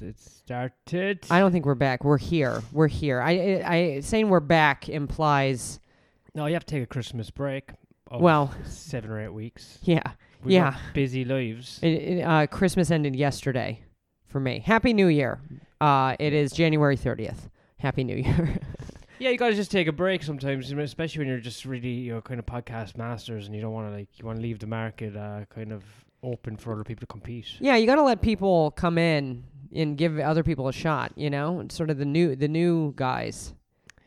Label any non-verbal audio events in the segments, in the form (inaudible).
We're back. Well, As it started. I don't think we're back. We're here. We're here. I, I, I saying we're back implies No, you have to take a Christmas break. Of well, seven or eight weeks. yeah. We Yeah. busy lives. It, it, uh, Christmas ended yesterday for me. Happy New Year. Uh, it is January 30th. Happy New Year. (laughs) Yeah, you gotta just take a break sometimes, especially when you're just really, you know, kind of podcast masters, and you don't want to like, you want to leave the market uh, kind of open for other people to compete. yeah, you got to let people come in and give other people a shot, you know? It's sort of the new the new guys.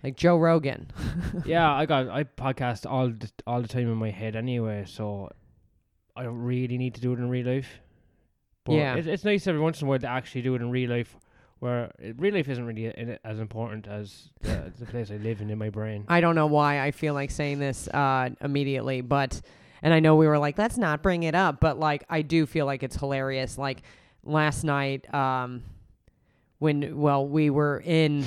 Like Joe Rogan. (laughs) yeah, I got I podcast all the, all the time in my head anyway, so I don't really need to do it in real life. But Yeah. it, it's nice every once in a while to actually do it in real life, where it, real life isn't really in as important as the, (laughs) the place I live in in my brain. I don't know why I feel like saying this uh, immediately, but and I know we were like, let's not bring it up, but like I do feel like it's hilarious. Like last night, um, when well we were in.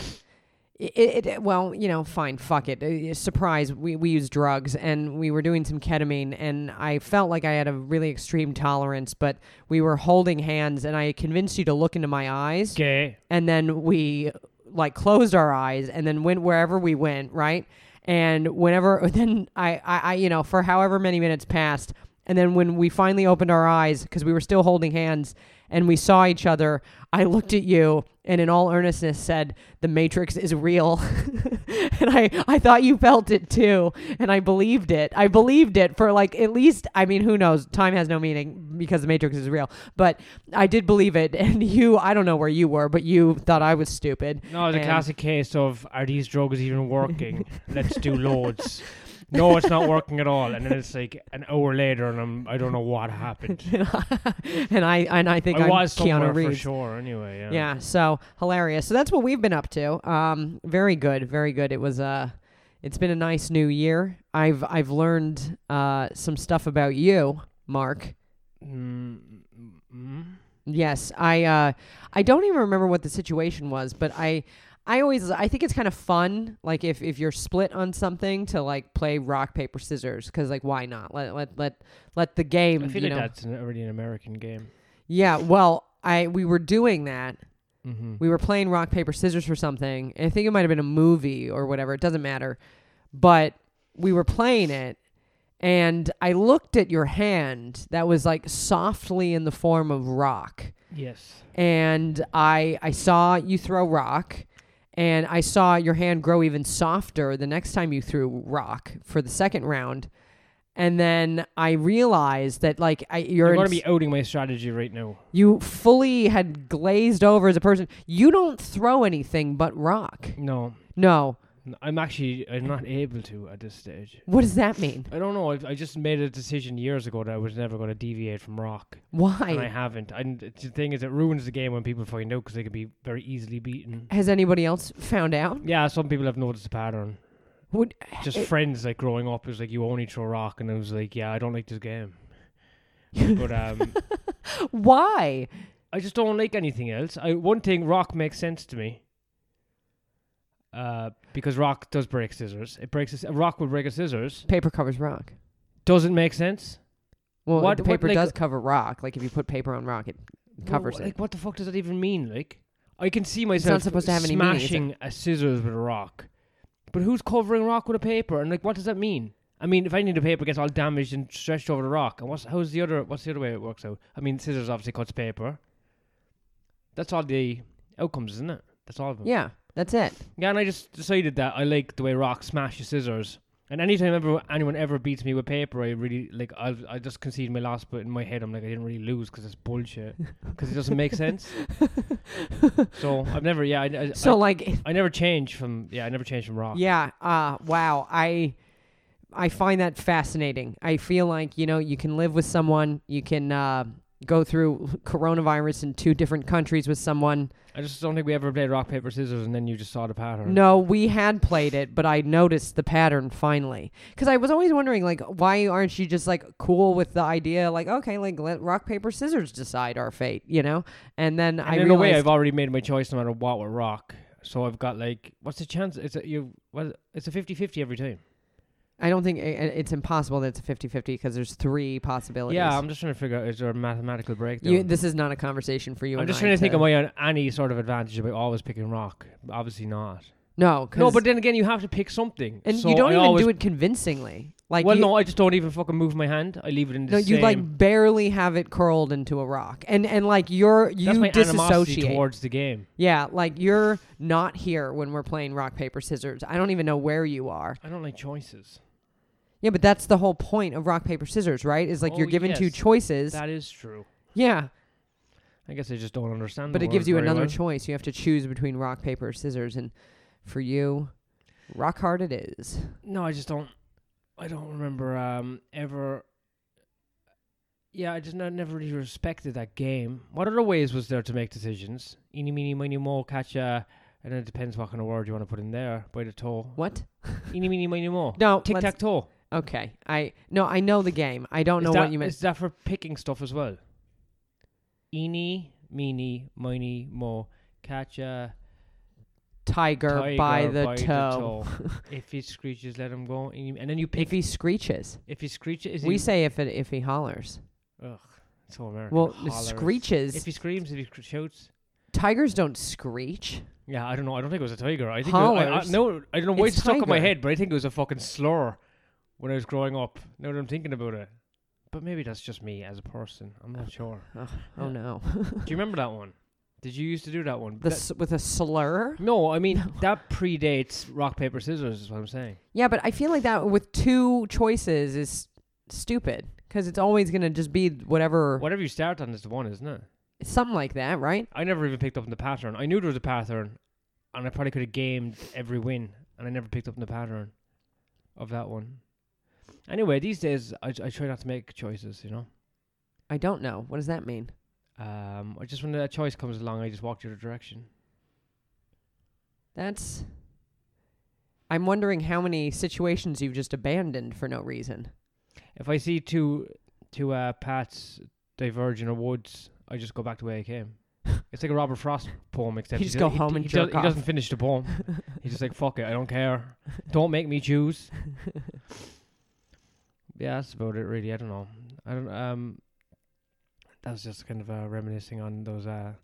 It, it, well, you know, fine, fuck it. Uh, surprise, we, we used drugs and we were doing some ketamine, and I felt like I had a really extreme tolerance, but we were holding hands, and I convinced you to look into my eyes Okay. and then we like closed our eyes and then went wherever we went right and whenever (laughs) then I, I i you know for however many minutes passed and then when we finally opened our eyes because we were still holding hands and we saw each other i looked at you and in all earnestness said the matrix is real. (laughs) And i i thought you felt it too and i believed it. I believed it for like at least i mean who knows? Time has no meaning because the matrix is real. But i did believe it (laughs) and you i don't know where you were but you thought i was stupid. No, it's a And- classic case of are these drugs even working? (laughs) Let's do loads. No, it's not working at all. And then it's like an hour later, and I'm I don't know what happened. (laughs) and i and i think I am was keanu for sure. Anyway, yeah. yeah so hilarious so that's what we've been up to um very good very good it was uh it's been a nice new year i've i've learned uh some stuff about you mark Mm, mm, Yes, I uh I don't even remember what the situation was, but I I always I think it's kind of fun like if if you're split on something to like play rock paper scissors cuz like why not? Let let let let the game, I feel you like know. that's an, already an American game. Yeah, well, I we were doing that. Mm-hmm. We were playing rock paper scissors for something. I think it might have been a movie or whatever, it doesn't matter. But we were playing it and I looked at your hand that was like softly in the form of rock. Yes. and I I saw you throw rock, and I saw your hand grow even softer the next time you threw rock for the second round, and then I realized that like I you're, You're going to be outing my strategy right now. you fully had glazed over as a person. You don't throw anything but rock. No, No, I'm actually I'm not able to at this stage. what does that mean? I don't know. I, I just made a decision years ago that I was never going to deviate from rock, Why? and I haven't. And the thing is, it ruins the game when people find out because they can be very easily beaten. Has anybody else found out? Yeah, some people have noticed the pattern. Would, Just It- friends like growing up, it was like you only throw rock, and I was like, yeah, I don't like this game. (laughs) but um, why? I just don't like anything else. I one thing rock makes sense to me. Uh, because rock does break scissors. It breaks a, rock will break a scissors. Paper covers rock. Doesn't make sense. Well, What- the what, paper like- does cover rock. Like if you put paper on rock, it covers Well, it. Like what the fuck does that even mean? Like I can see not myself supposed to have any meaning, is it? smashing a scissors with a rock. But who's covering rock with a paper? And like what does that mean? I mean, if I need a paper gets all damaged and stretched over the rock, and what's how's the other what's the other way it works out? I mean, scissors obviously cuts paper. That's all the outcomes, isn't it? That's all of them. Yeah, that's it. Yeah, and I just decided that I like the way rock smashes scissors. And anytime ever anyone ever beats me with paper, I really like. I I just concede my loss, but in my head, I'm like, I didn't really lose because it's bullshit. Because it doesn't make sense. (laughs) so I've never, yeah, I, I, So I, like, I never changed from, yeah, I never changed from rock. yeah, uh, wow. I I find that fascinating. I feel like you know you can live with someone, you can uh, go through coronavirus in two different countries with someone. I just don't think we ever played rock paper scissors, and then you just saw the pattern. No, we had played it, but I noticed the pattern finally. Because I was always wondering, like, why aren't you just like cool with the idea, like, okay, like let rock paper scissors decide our fate, you know? And then And I in realized, a way, I've already made my choice no matter what with rock. So I've got like, what's the chance? It's a you. Well, it's a 50-50 every time. I don't think i- i- it's impossible that it's a 50-50 because there's three possibilities. Yeah, I'm just trying to figure out is there a mathematical breakdown? You, this is not a conversation for you. I'm just trying to think, am I on any sort of advantage about always picking rock? Obviously not. No, No, but then again, you have to pick something. and So you don't I even do it convincingly. Like well, you, no, I just don't even fucking move my hand. I leave it in the no, you like barely have it curled into a rock, and and like you're you That's my disassociate. towards the game. yeah, like you're not here when we're playing rock paper scissors. I don't even know where you are. I don't like choices. Yeah, but that's the whole point of rock paper scissors, right? Is like Oh, you're given two yes. choices. That is true. yeah, I guess I just don't understand. but the it gives you very another well. choice. You have to choose between rock paper scissors, and for you, rock hard it is. No, I just don't. I don't remember um ever. Yeah, I just not, never really respected that game. What other ways was there to make decisions? Eeny, meeny, miny, mo, catch a. And it depends what kind of word you want to put in there. By the toe. What? Eeny, meeny, miny, mo. No, Tic let's- tac toe. Okay, I no, I know the game. I don't Is know that, what you meant. Is that for picking stuff as well? Eeny, meeny, miny, mo, catch a Tiger, tiger by the toe. toe. (laughs) if he screeches, let him go. And then you pick. If he screeches, If he screeches, is we he, say if it if he hollers. Ugh, so American. Well, Hollers. screeches. If he screams, if he shouts. tigers don't screech. Yeah, I don't know. I don't think it was a tiger. I think it was, I, I, no, I don't know why It's it's stuck in my head, but I think it was a fucking slur when I was growing up. Now that I'm thinking about it, but maybe that's just me as a person. I'm not sure. (laughs) Oh, oh no, Do you remember that one? Did you used to do that one? the That- s- with a slur. no, I mean that predates rock paper scissors. Is what I'm saying. Yeah, but I feel like that with two choices is stupid because it's always gonna just be whatever, Whatever you start on is the one, isn't it? something like that, right? I never even picked up on the pattern. I knew there was a pattern, and I probably could have gamed every win, and I never picked up on the pattern of that one. Anyway, these days I, I try not to make choices. You know, I don't know. What does that mean? um, I just when that choice comes along, I just walk the other direction. That's. I'm wondering how many situations you've just abandoned for no reason. If I see two two uh, paths diverge in a woods, I just go back the way I came. (laughs) It's like a Robert Frost poem, except You he just go he- home he, and does- jerk He off. doesn't finish the poem. (laughs) He's just like, "Fuck it, I don't care. Don't make me choose." (laughs) yeah, that's about it, really. I don't know. I don't. Um, that's just kind of uh, reminiscing on those. Uh,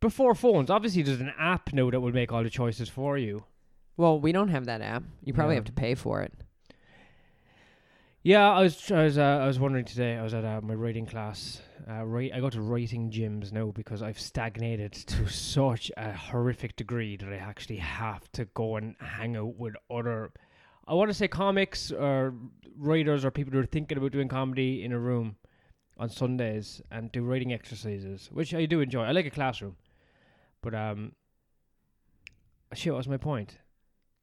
before phones, obviously, there's an app now that will make all the choices for you. Well, we don't have that app. You probably Yeah. have to pay for it. Yeah, I was I was uh, I was wondering today. I was at uh, my writing class. Uh, I go to writing gyms now because I've stagnated to such a horrific degree that I actually have to go and hang out with other. I want to say comics or writers or people who are thinking about doing comedy in a room on Sundays and do writing exercises, which I do enjoy. I like a classroom, but um, shit, what was my point?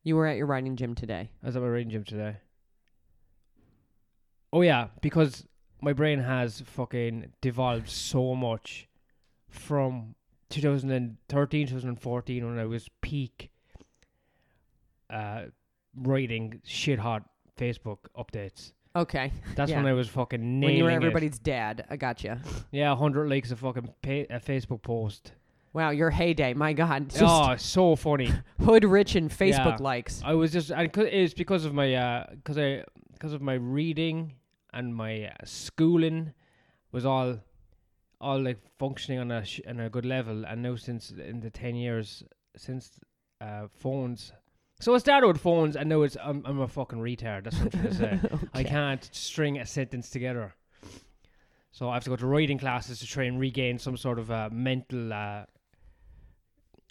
You were at your writing gym today. I was at my writing gym today. Oh yeah, because my brain has fucking devolved so much from 2013, 2014 when I was peak uh writing shit hot Facebook updates. Okay. That's when I was fucking nailing when you were it. everybody's dad. I gotcha. Yeah, 100 likes a fucking pa- a Facebook post. Wow, your heyday. My God. (laughs) Just oh, so funny. (laughs) hood rich and Facebook Yeah. likes. I was just, and 'cause- it's because of my, uh, cause I, because of my reading and my uh, schooling was all, all like functioning on a sh- on a good level. And now since in the ten years since uh, phones, so I started with phones, and now it's I'm I'm a fucking retard. That's what I'm trying to say. (laughs) I can't string a sentence together. So I have to go to writing classes to try and regain some sort of uh, mental uh,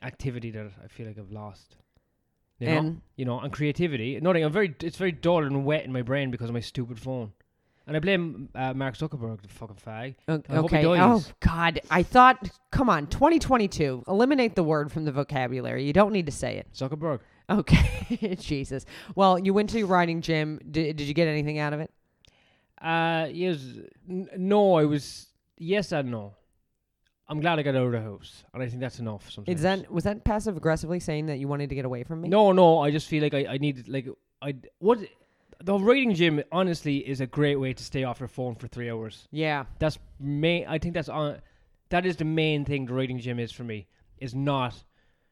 activity that I feel like I've lost. You know? And you know, and creativity. Nothing. I'm very. It's very dull and wet in my brain because of my stupid phone. And I blame uh, Mark Zuckerberg, the fucking fag. o- I hope he okay. Oh. God, I thought. Come on, 2022. Eliminate the word from the vocabulary. You don't need to say it. Zuckerberg. Okay. (laughs) Jesus. Well, you went to your writing gym. Did, did you get anything out of it? Uh, yes. N- no, I was. Yes and no. I'm glad I got out of the house, and I think that's enough. Sometimes. Is that was that passive aggressively saying that you wanted to get away from me? No, no. I just feel like I, I needed like I what the writing gym honestly is a great way to stay off your phone for three hours. Yeah. That's main. I think that's on. That is the main thing the writing gym is for me. Is not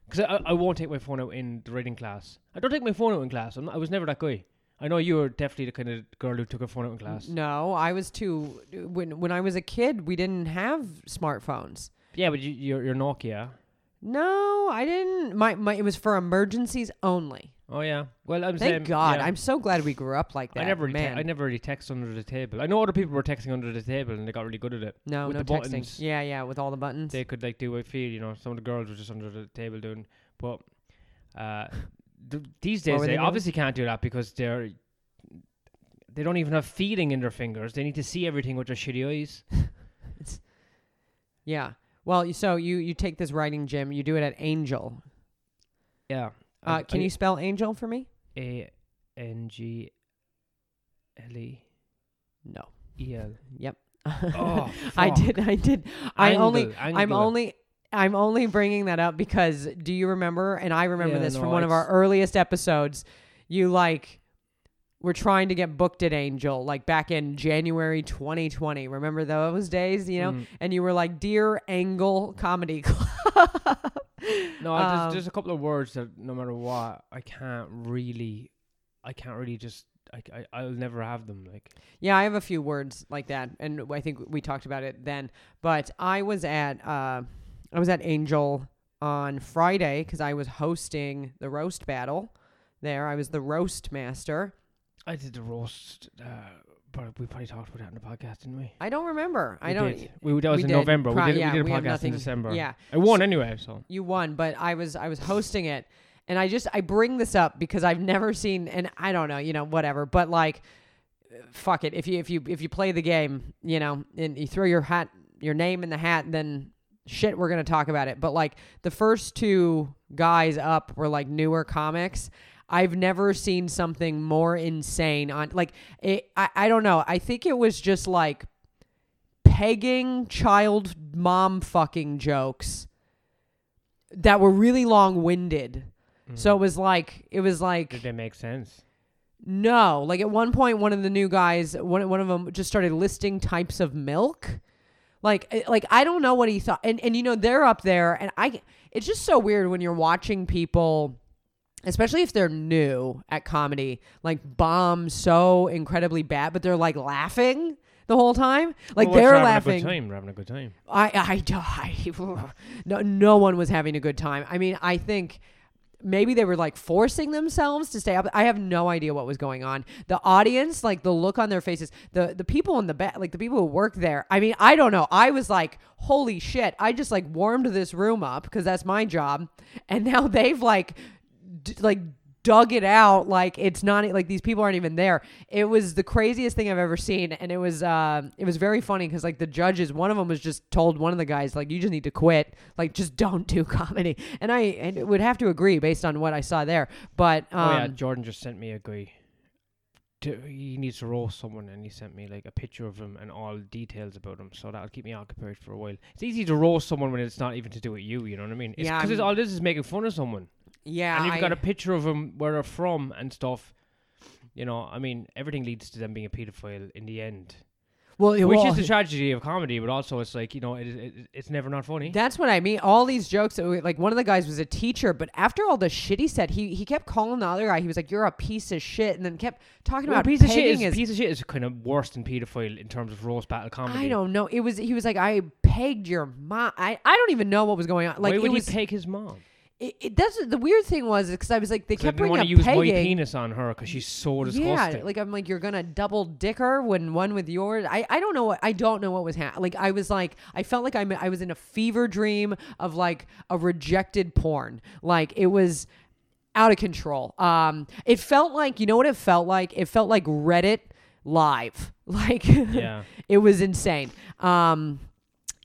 because I, I won't take my phone out in the reading class. I don't take my phone out in class. I'm not, I was never that guy. I know you were definitely the kind of girl who took her phone out in class. No, I was too. When when I was a kid, we didn't have smartphones. Yeah, but you, you're, you're Nokia. No, I didn't. My my it was for emergencies only. Oh yeah. Well, I'm Thank saying. God. yeah. I'm so glad we grew up like that. I never, really te- man. I never really text under the table. I know other people were texting under the table and they got really good at it. no, with no the texting. buttons. Yeah, yeah, with all the buttons. They could like do I feel, you know. Some of the girls were just under the table doing, but uh, (laughs) th- these days were they, they doing? obviously can't do that because they're they don't even have feeling in their fingers. They need to see everything with their shitty eyes. (laughs) yeah. Well, you- so you you take this writing gym. You do it at Angel. Yeah. Uh, can you spell Angel for me? A N G L E No. E L? Yep. Oh, (laughs) I did. I did. I only. Angle, I'm only. I'm only bringing that up because do you remember? And I remember Yeah, this no, from one of our earliest episodes. You like were trying to get booked at Angel like back in January 2020. Remember those days? You know, Mm. and you were like, "Dear Angle Comedy Club." No, Um, there's, there's a couple of words that no matter what, I can't really, I can't really just, I, I, I'll never have them. Like, Yeah, I have a few words like that, and I think we talked about it then. But I was at uh, I was at Angel on Friday because I was hosting the roast battle. There, I was the roast master. I did the roast, uh, but we probably talked about that in the podcast, didn't we? I don't remember. I We don't. Did. We, that was we in did. November. Pro- we did, yeah, we did a podcast nothing- in December. Yeah, I won anyway, so. you won, but I was I was hosting it, and I just I bring this up because I've never seen, and I don't know, you know, whatever, but like, fuck it. If you if you if you play the game, you know, and you throw your hat your name in the hat, then shit, we're gonna talk about it. But like the first two guys up were like newer comics. I've never seen something more insane on like it, I I don't know. I think it was just like pegging child mom fucking jokes that were really long winded. So it was like it was like Did they make sense? no, like at one point, one of the new guys, one one of them just started listing types of milk. Like, eh, like I don't know what he thought, and and you know they're up there, and I. It's just so weird when you're watching people, especially if they're new at comedy, like bomb so incredibly bad, but they're like laughing the whole time, like Well, we're they're having laughing. A good time. Having a good time. I, I, (laughs) I, no, no one was having a good time. I mean, I think maybe they were like forcing themselves to stay up. I have no idea what was going on. The audience, like the look on their faces, the the people in the back, like the people who work there. I mean, I don't know. I was like, holy shit! I just like warmed this room up because that's my job, and now they've like, d- like dug it out like it's not like these people aren't even there it was the craziest thing i've ever seen and it was uh it was very funny because like the judges one of them was just told one of the guys like you just need to quit like just (laughs) don't do comedy and i and would have to agree based on what i saw there but um oh yeah, Jordan just sent me a guy. To, he needs to roast someone, and he sent me like a picture of him and all details about him. So that'll keep me occupied for a while. It's easy to roast someone when it's not even to do with you. You know what I mean? It's Yeah, because I'm- all this is making fun of someone, yeah and you've I- got a picture of them where they're from and stuff. You know, I mean, everything leads to them being a paedophile in the end, well, it- which well, is the (laughs) tragedy of comedy. But also, it's like you know, it, it, it's never not funny. That's what I mean. All these jokes, uh, like one of the guys was a teacher, but after all the shit he said, he he kept calling the other guy. He was like, "You're a piece of shit," and then kept talking Well, about piece of shit is his piece of shit is kind of worse than pedophile in terms of roast battle comedy. I don't know. It was he was like I pegged your mom. I, I don't even know what was going on. Like Why would it was. he peg his mom? It, it, that's the weird thing was because I was like they I kept didn't bringing want up to use pegging. penis on her because she's so disgusting. yeah, like I'm like you're gonna double dick her when one with yours. I, I don't know what I don't know what was happening. Like I was like I felt like I'm I was in a fever dream of like a rejected porn. Like it was out of control. Um, it felt like you know what it felt like. It felt like Reddit live. (laughs) Like yeah. (laughs) it was insane. Um,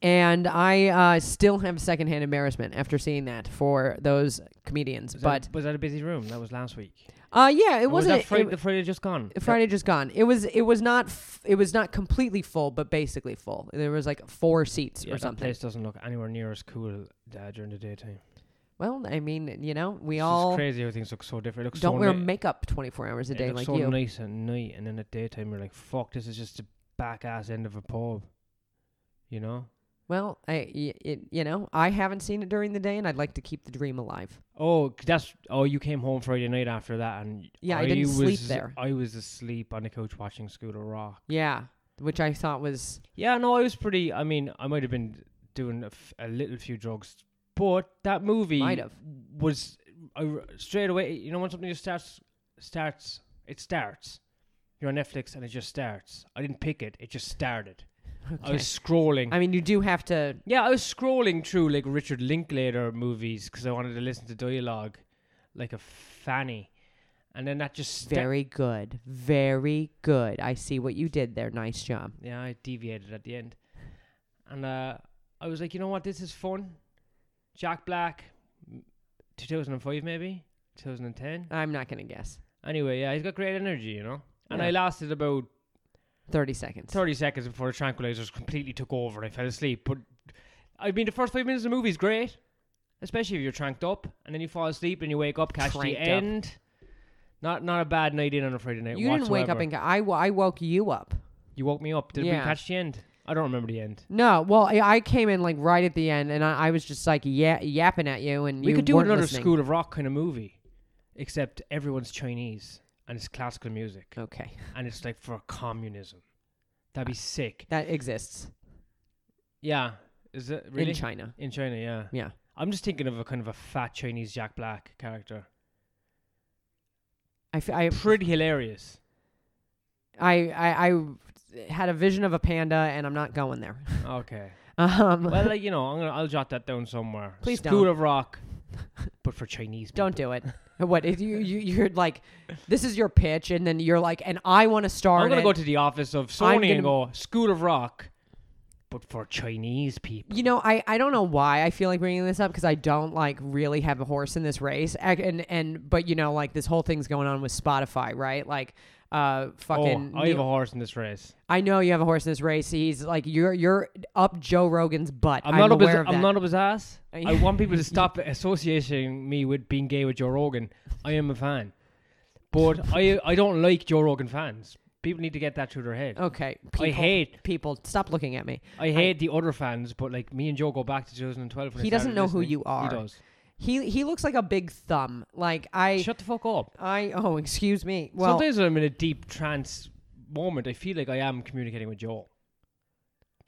and I uh, still have secondhand embarrassment after seeing that for those comedians. Was but that, was that a busy room? That was last week. uh, yeah, it Or was wasn't. that Friday, it- the Friday just gone. Friday just gone. It was. It was not. F- it was not completely full, but basically full. There was like four seats yeah, or something. place doesn't look anywhere near as cool uh, during the daytime. Well, I mean, you know, we It's all crazy how things look so different. It looks don't so wear ni- makeup twenty four hours a it day looks like so you. nice at night, and then at daytime you're like, "Fuck, this is just the back ass end of a pub." You know, Well, I it, you know, I haven't seen it during the day, and I'd like to keep the dream alive. Oh, that's oh, you came home Friday night after that, and Yeah, I didn't was, sleep there. I was asleep on the couch watching School of Rock. Yeah, which I thought was Yeah, no, I was pretty. I mean, I might have been doing a, f- a little few drugs, but that movie Might have. was I r straight away. You know when something just starts, starts, it starts. You're on Netflix and it just starts. I didn't pick it; it just started. I was scrolling. I mean, you do have to. yeah, I was scrolling through like Richard Linklater movies because I wanted to listen to dialogue, like a fanny, and then that just Very good, very good. I see what you did there. Nice job. Yeah, I deviated at the end. And uh, I was like, you know what, this is fun. Jack Black, m- 2005 maybe? 2010? I'm not gonna guess. Anyway, yeah, he's got great energy, you know? And Yeah. I lasted about Thirty seconds. 30 seconds before the tranquilizers completely took over and I fell asleep. But, I mean, the first five minutes of the movie is great. Especially if you're tranked up and then you fall asleep and you wake up, catch the Tranked up. end. Not not a bad night in on a Friday night. You didn't wake up whatsoever. and ca- I, wo- I woke you up. You woke me up. Did we Yeah. catch the end? I don't remember the end. No, well, I, I came in like right at the end, and I, I was just like ya- yapping at you, and We you could do weren't another listening. School of Rock kind of movie, except everyone's Chinese and it's classical music Okay, and it's like for communism. That'd be sick. that exists Yeah, is it really in China. In China, yeah. Yeah. I'm just thinking of a kind of a fat Chinese Jack Black character. I, f- I, Pretty hilarious. I, I, I had a vision of a panda, and I'm not going there. Okay. (laughs) Um, well, like, (laughs) you know, I'm gonna I'll jot that down somewhere. Please School don't. of Rock, but for Chinese. don't do it. (laughs) What if you, you you're like, this is your pitch, and then you're like, and I want to start. I'm gonna it. go to the office of Sony and gonna- go School of Rock, but for Chinese people. You know, I, I don't know why I feel like bringing this up because I don't like really have a horse in this race, and and but you know, like this whole thing's going on with Spotify, right? Like, uh, fucking. oh, I have a horse in this race. I know you have a horse in this race. He's like you're you're up Joe Rogan's butt. I'm, I'm, not up his, I'm not up his ass. (laughs) I want people to stop associating me with being gay with Joe Rogan. I am a fan, but (laughs) I I don't like Joe Rogan fans. People need to get that through their head. Okay, people, I hate people. Stop looking at me. I hate the other fans, but like me and Joe go back to 2012. When He doesn't know who you are. He does. He he looks like a big thumb. Like I Shut the fuck up. I oh excuse me. Well, Sometimes when I'm in a deep trance moment, I feel like I am communicating with Joe.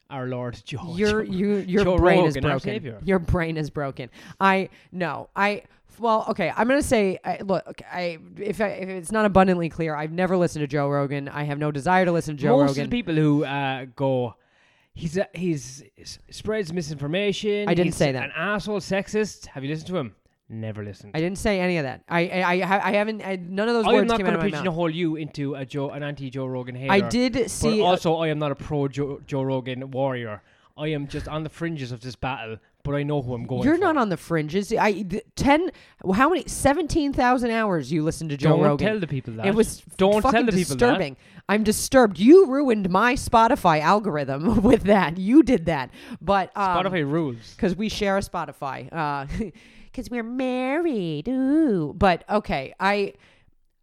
Our Lord Joe. your Joe. you your Joe brain is Rogan, our broken. savior. Your brain is broken. I no. I well okay. I'm gonna say I, look. I if I, if it's not abundantly clear, I've never listened to Joe Rogan. I have no desire to listen to Joe Most Rogan. of the people who uh, go, he's a, he's spreads misinformation. I didn't say that. An asshole, sexist. Have you listened to him? Never listened. I didn't say any of that. I I I, I haven't. I, none of those I am words not came out going to of my mouth. pigeonhole you into a Joe, an anti-Joe Rogan hater. I did see. uh, also, I am not a pro Joe, Joe Rogan warrior. I am just on the fringes of this battle, but I know who I'm going you're for. not on the fringes. I th- ten. How many? Seventeen thousand hours you listened to Joe Don't Rogan. tell the people that. It was Don't fucking tell the people that. disturbing. I'm disturbed. You ruined my Spotify algorithm (laughs) with that. You did that. But um, Spotify rules. because we share a Spotify. (laughs) Because we're married. Ooh. But okay, I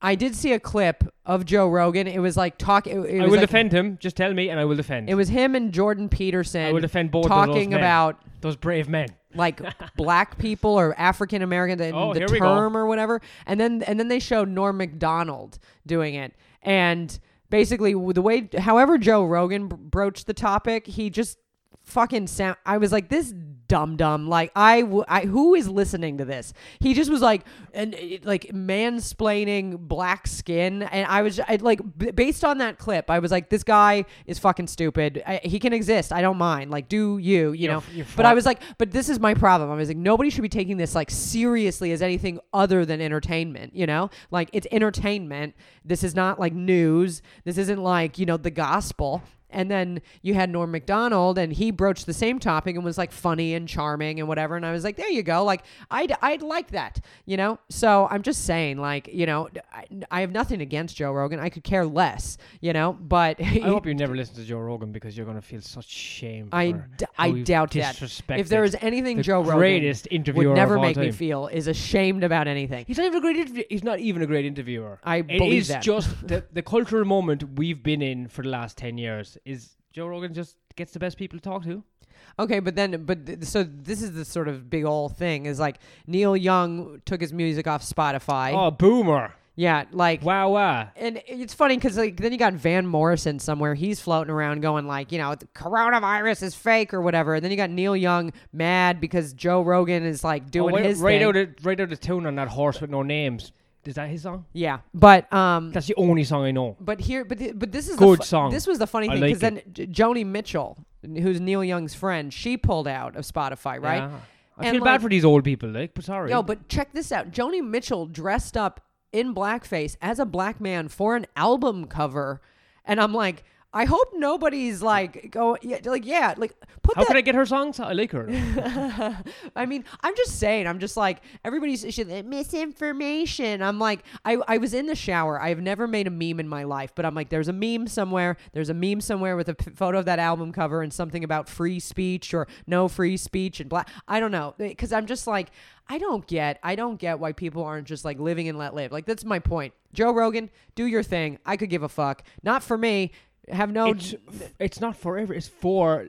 I did see a clip of Joe Rogan. It was like talk. It, it I will like- defend him. Just tell me, and I will defend. It was him and Jordan Peterson I will defend both of those talking about those brave men. like (laughs) black people or African American, the, Oh, the here we go. term or whatever. And then and then they showed Norm Macdonald doing it, and basically the way, however Joe Rogan broached the topic, he just fucking sound. I was like, this dumb dumb. Like I, w- I who is listening to this? He just was like, and it- like mansplaining black skin, and I was I, like, b- based on that clip, I was like, this guy is fucking stupid. I, he can exist. I don't mind. Like, do you, you You're know? you're But I was like, but this is my problem. I was like, nobody should be taking this like seriously as anything other than entertainment, you know? Like it's entertainment. This is not like news. This isn't like, you know, the gospel. And then you had Norm Macdonald, and he broached the same topic and was like funny and charming and whatever. And I was like, there you go. Like, I'd, I'd like that, you know? So I'm just saying, like, you know, I, I have nothing against Joe Rogan. I could care less, you know? But (laughs) I hope you never listen to Joe Rogan because you're going to feel such shame. I, d- I doubt that. If there is anything the Joe Rogan greatest interviewer would never make me feel is ashamed about anything. He's not even a great interview. He's not even a great interviewer. I It believe is that. just (laughs) the, the cultural moment we've been in for the last 10 years is Joe Rogan just gets the best people to talk to. Okay, but then, but th- so this is the sort of big old thing is like Neil Young took his music off Spotify. Oh, boomer! Yeah, like Wow, wow. and it's funny because like then you got Van Morrison somewhere. He's floating around going like, you know, the coronavirus is fake or whatever. And then you got Neil Young mad because Joe Rogan is like doing oh, wait, his right thing. out of right out of tune on that horse with no names. Is that his song? yeah, but um, That's the only song I know. but here, but th- but this is Good the fu- song. This was the funny I thing like because then J- Joni Mitchell, who's Neil Young's friend, she pulled out of Spotify, right? Yeah. I And, feel like- bad for these old people, like, but sorry. Yo, but check this out. Joni Mitchell dressed up in blackface as a black man for an album cover. And I'm like, I hope nobody's like go yeah, like yeah, like put How that can I get her songs? I like her. (laughs) I mean, I'm just saying, I'm just like everybody's like, misinformation. I'm like, I, I was in the shower. I've never made a meme in my life, but I'm like, there's a meme somewhere. There's a meme somewhere with a p- photo of that album cover and something about free speech or no free speech and black. I don't know, eh, because I'm just like, I don't get, I don't get why people aren't just like living and let live. Like that's my point. Joe Rogan, do your thing. I could give a fuck. Not for me. Have no. it's it's not forever. It's for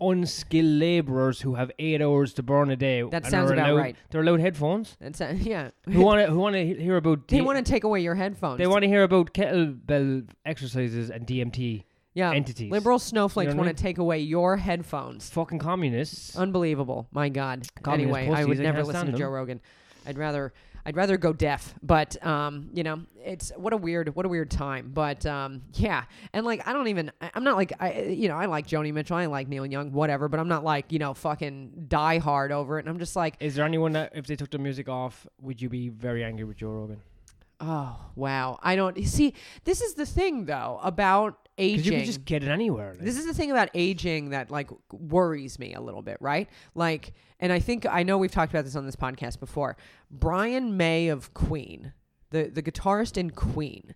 unskilled laborers who have eight hours to burn a day. That sounds about allowed- right. They're allowed headphones. That's uh, (laughs) yeah. who want to who want to hear about? they D- want to take away your headphones. They want to hear about kettlebell exercises and DMT. yeah. entities. Liberal snowflakes You know I want to take away your headphones. Fucking communists. Unbelievable. My God. Communist anyway, I would never listen to stand Joe. Rogan. I'd rather I'd rather go deaf. But um, you know, it's what a weird what a weird time. But um, yeah. And like I don't even I- I'm not like I you know, I like Joni Mitchell, I like Neil Young, whatever, but I'm not like, you know, fucking die hard over it. And I'm just like, Is there anyone that if they took the music off, would you be very angry with Joe Rogan? oh wow. I don't see this is the thing though about aging. you can just get it anywhere. This is the thing about aging that like worries me a little bit, right? Like, and I think I know we've talked about this on this podcast before. Brian May of Queen, the the guitarist in Queen,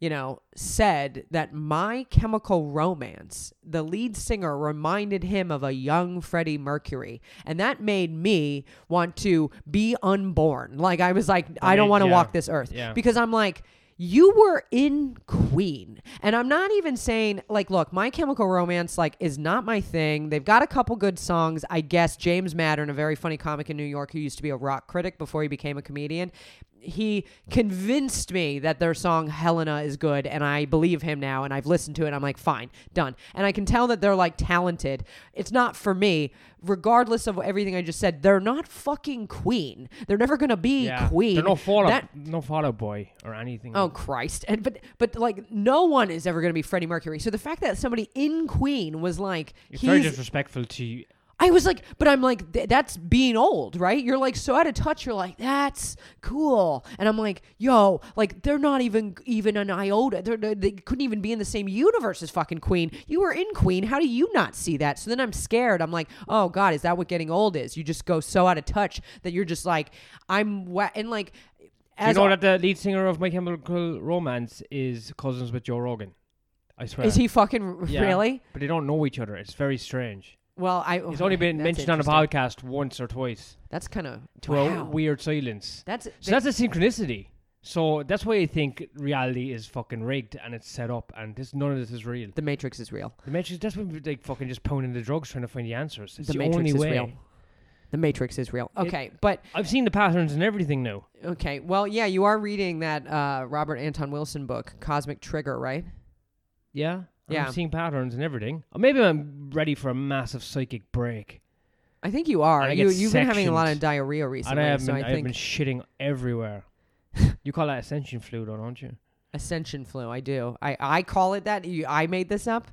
you know, said that My Chemical Romance, the lead singer, reminded him of a young Freddie Mercury, and that made me want to be unborn. Like I was like, I, don't want to yeah. walk this earth Yeah. because I'm like, you were in Queen. And I'm not even saying, like, look, My Chemical Romance, like, is not my thing. They've got a couple good songs. I guess James Maddern, a very funny comic in New York who used to be a rock critic before he became a comedian, he convinced me that their song Helena is good. And I believe him now. And I've listened to it. I'm like, fine, done. And I can tell that they're, like, talented. It's not for me. Regardless of everything I just said, they're not fucking Queen. They're never going to be yeah. Queen. They're no Fallout, That- no Fall Out Boy or anything. Oh Christ! And but but like no one is ever going to be Freddie Mercury. So the fact that somebody in Queen was like it's very disrespectful to you. I was like, but I'm like th- that's being old, right? You're like so out of touch. You're like that's cool, and I'm like, yo, like they're not even even an iota. They're, they they couldn't even be in the same universe as fucking Queen. You were in Queen. How do you not see that? So then I'm scared. I'm like, oh God, is that what getting old is? You just go so out of touch that you're just like, I'm wet and like. You know that the lead singer of My Chemical Romance is cousins with Joe Rogan? I swear. is he fucking Yeah. really? But they don't know each other. It's very strange. Well, I He's only been mentioned on a podcast once or twice That's kind of to a weird silence. That's So that's a synchronicity. So that's why I think reality is fucking rigged and it's set up, and this none of this is real. the Matrix is real. The Matrix. That's when like fucking just pounding the drugs trying to find the answers. It's The the, Matrix only is way. real. The Matrix is real. Okay, but I've seen the patterns and everything now. okay. Well, yeah, you are reading that uh, Robert Anton Wilson book, Cosmic Trigger, right? Yeah. Yeah. I'm seeing patterns and everything. Or maybe I'm ready for a massive psychic break. I think you are. I You, you've been having a lot of sectioned. diarrhea And recently, I have so been, I I've think been shitting everywhere. (laughs) you call that ascension flu, though, don't you? ascension flu. I do. I I call it that. You, I made this up.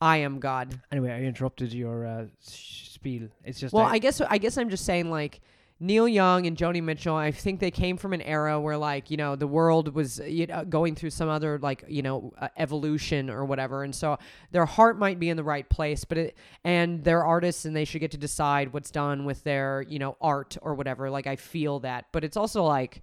I am God. Anyway, I interrupted your uh, spiel. It's just Well, that- I guess I guess I'm just saying like Neil Young and Joni Mitchell. I think they came from an era where like you know the world was you know, going through some other like you know uh, evolution or whatever, and so their heart might be in the right place, but it and they're artists and they should get to decide what's done with their you know art or whatever. Like I feel that, but it's also like.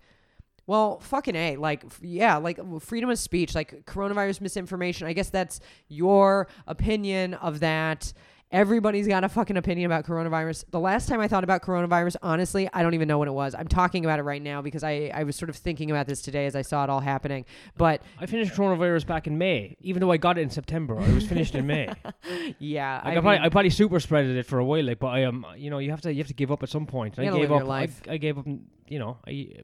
Well, fucking A. Like, yeah, like freedom of speech, like coronavirus misinformation. I guess that's your opinion of that. Everybody's got a fucking opinion about coronavirus. The last time I thought about coronavirus, honestly, I don't even know when it was. I'm talking about it right now because I, I was sort of thinking about this today as I saw it all happening. But I finished coronavirus back in May, even though I got it in September. I was finished in May. (laughs) yeah, Like, I I, probably, I probably super spreaded it for a while, like, but I am, you know, you have to, you have to give up at some point. I gave up. I- I, gave up. You know, I,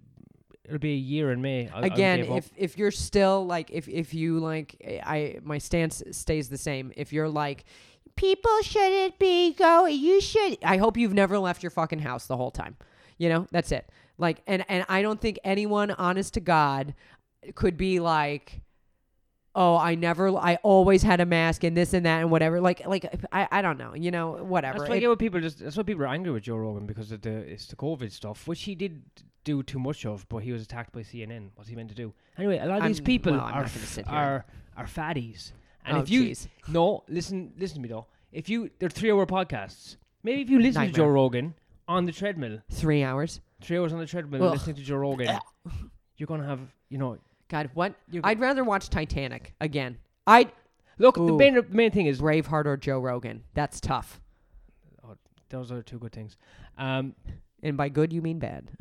it'll be a year in May. I, I again up. if if you're still like if if you like i my stance stays the same if you're like people shouldn't be going you should i hope you've never left your fucking house the whole time you know that's it like and and i don't think anyone honest to god could be like oh i never i always had a mask and this and that and whatever like like i i don't know you know whatever That's why I It- get what people just. That's why people are angry with Joe Rogan because of the it's the COVID stuff, which he did do too much of, but he was attacked by CNN. What's he meant to do? Anyway, a lot of these I'm- people well, are not gonna sit here. are are fatties, and oh, if you jeez. no listen listen to me though, if you they're three hour podcasts, maybe if you listen to Joe Rogan on the treadmill, three hours three hours on the treadmill, Ugh. listening to Joe Rogan, you're gonna have you know. god what i'd rather watch titanic again i'd Look, the Ooh. main the main thing is braveheart or joe rogan that's tough Oh, those are two good things. Um, And by good, you mean bad.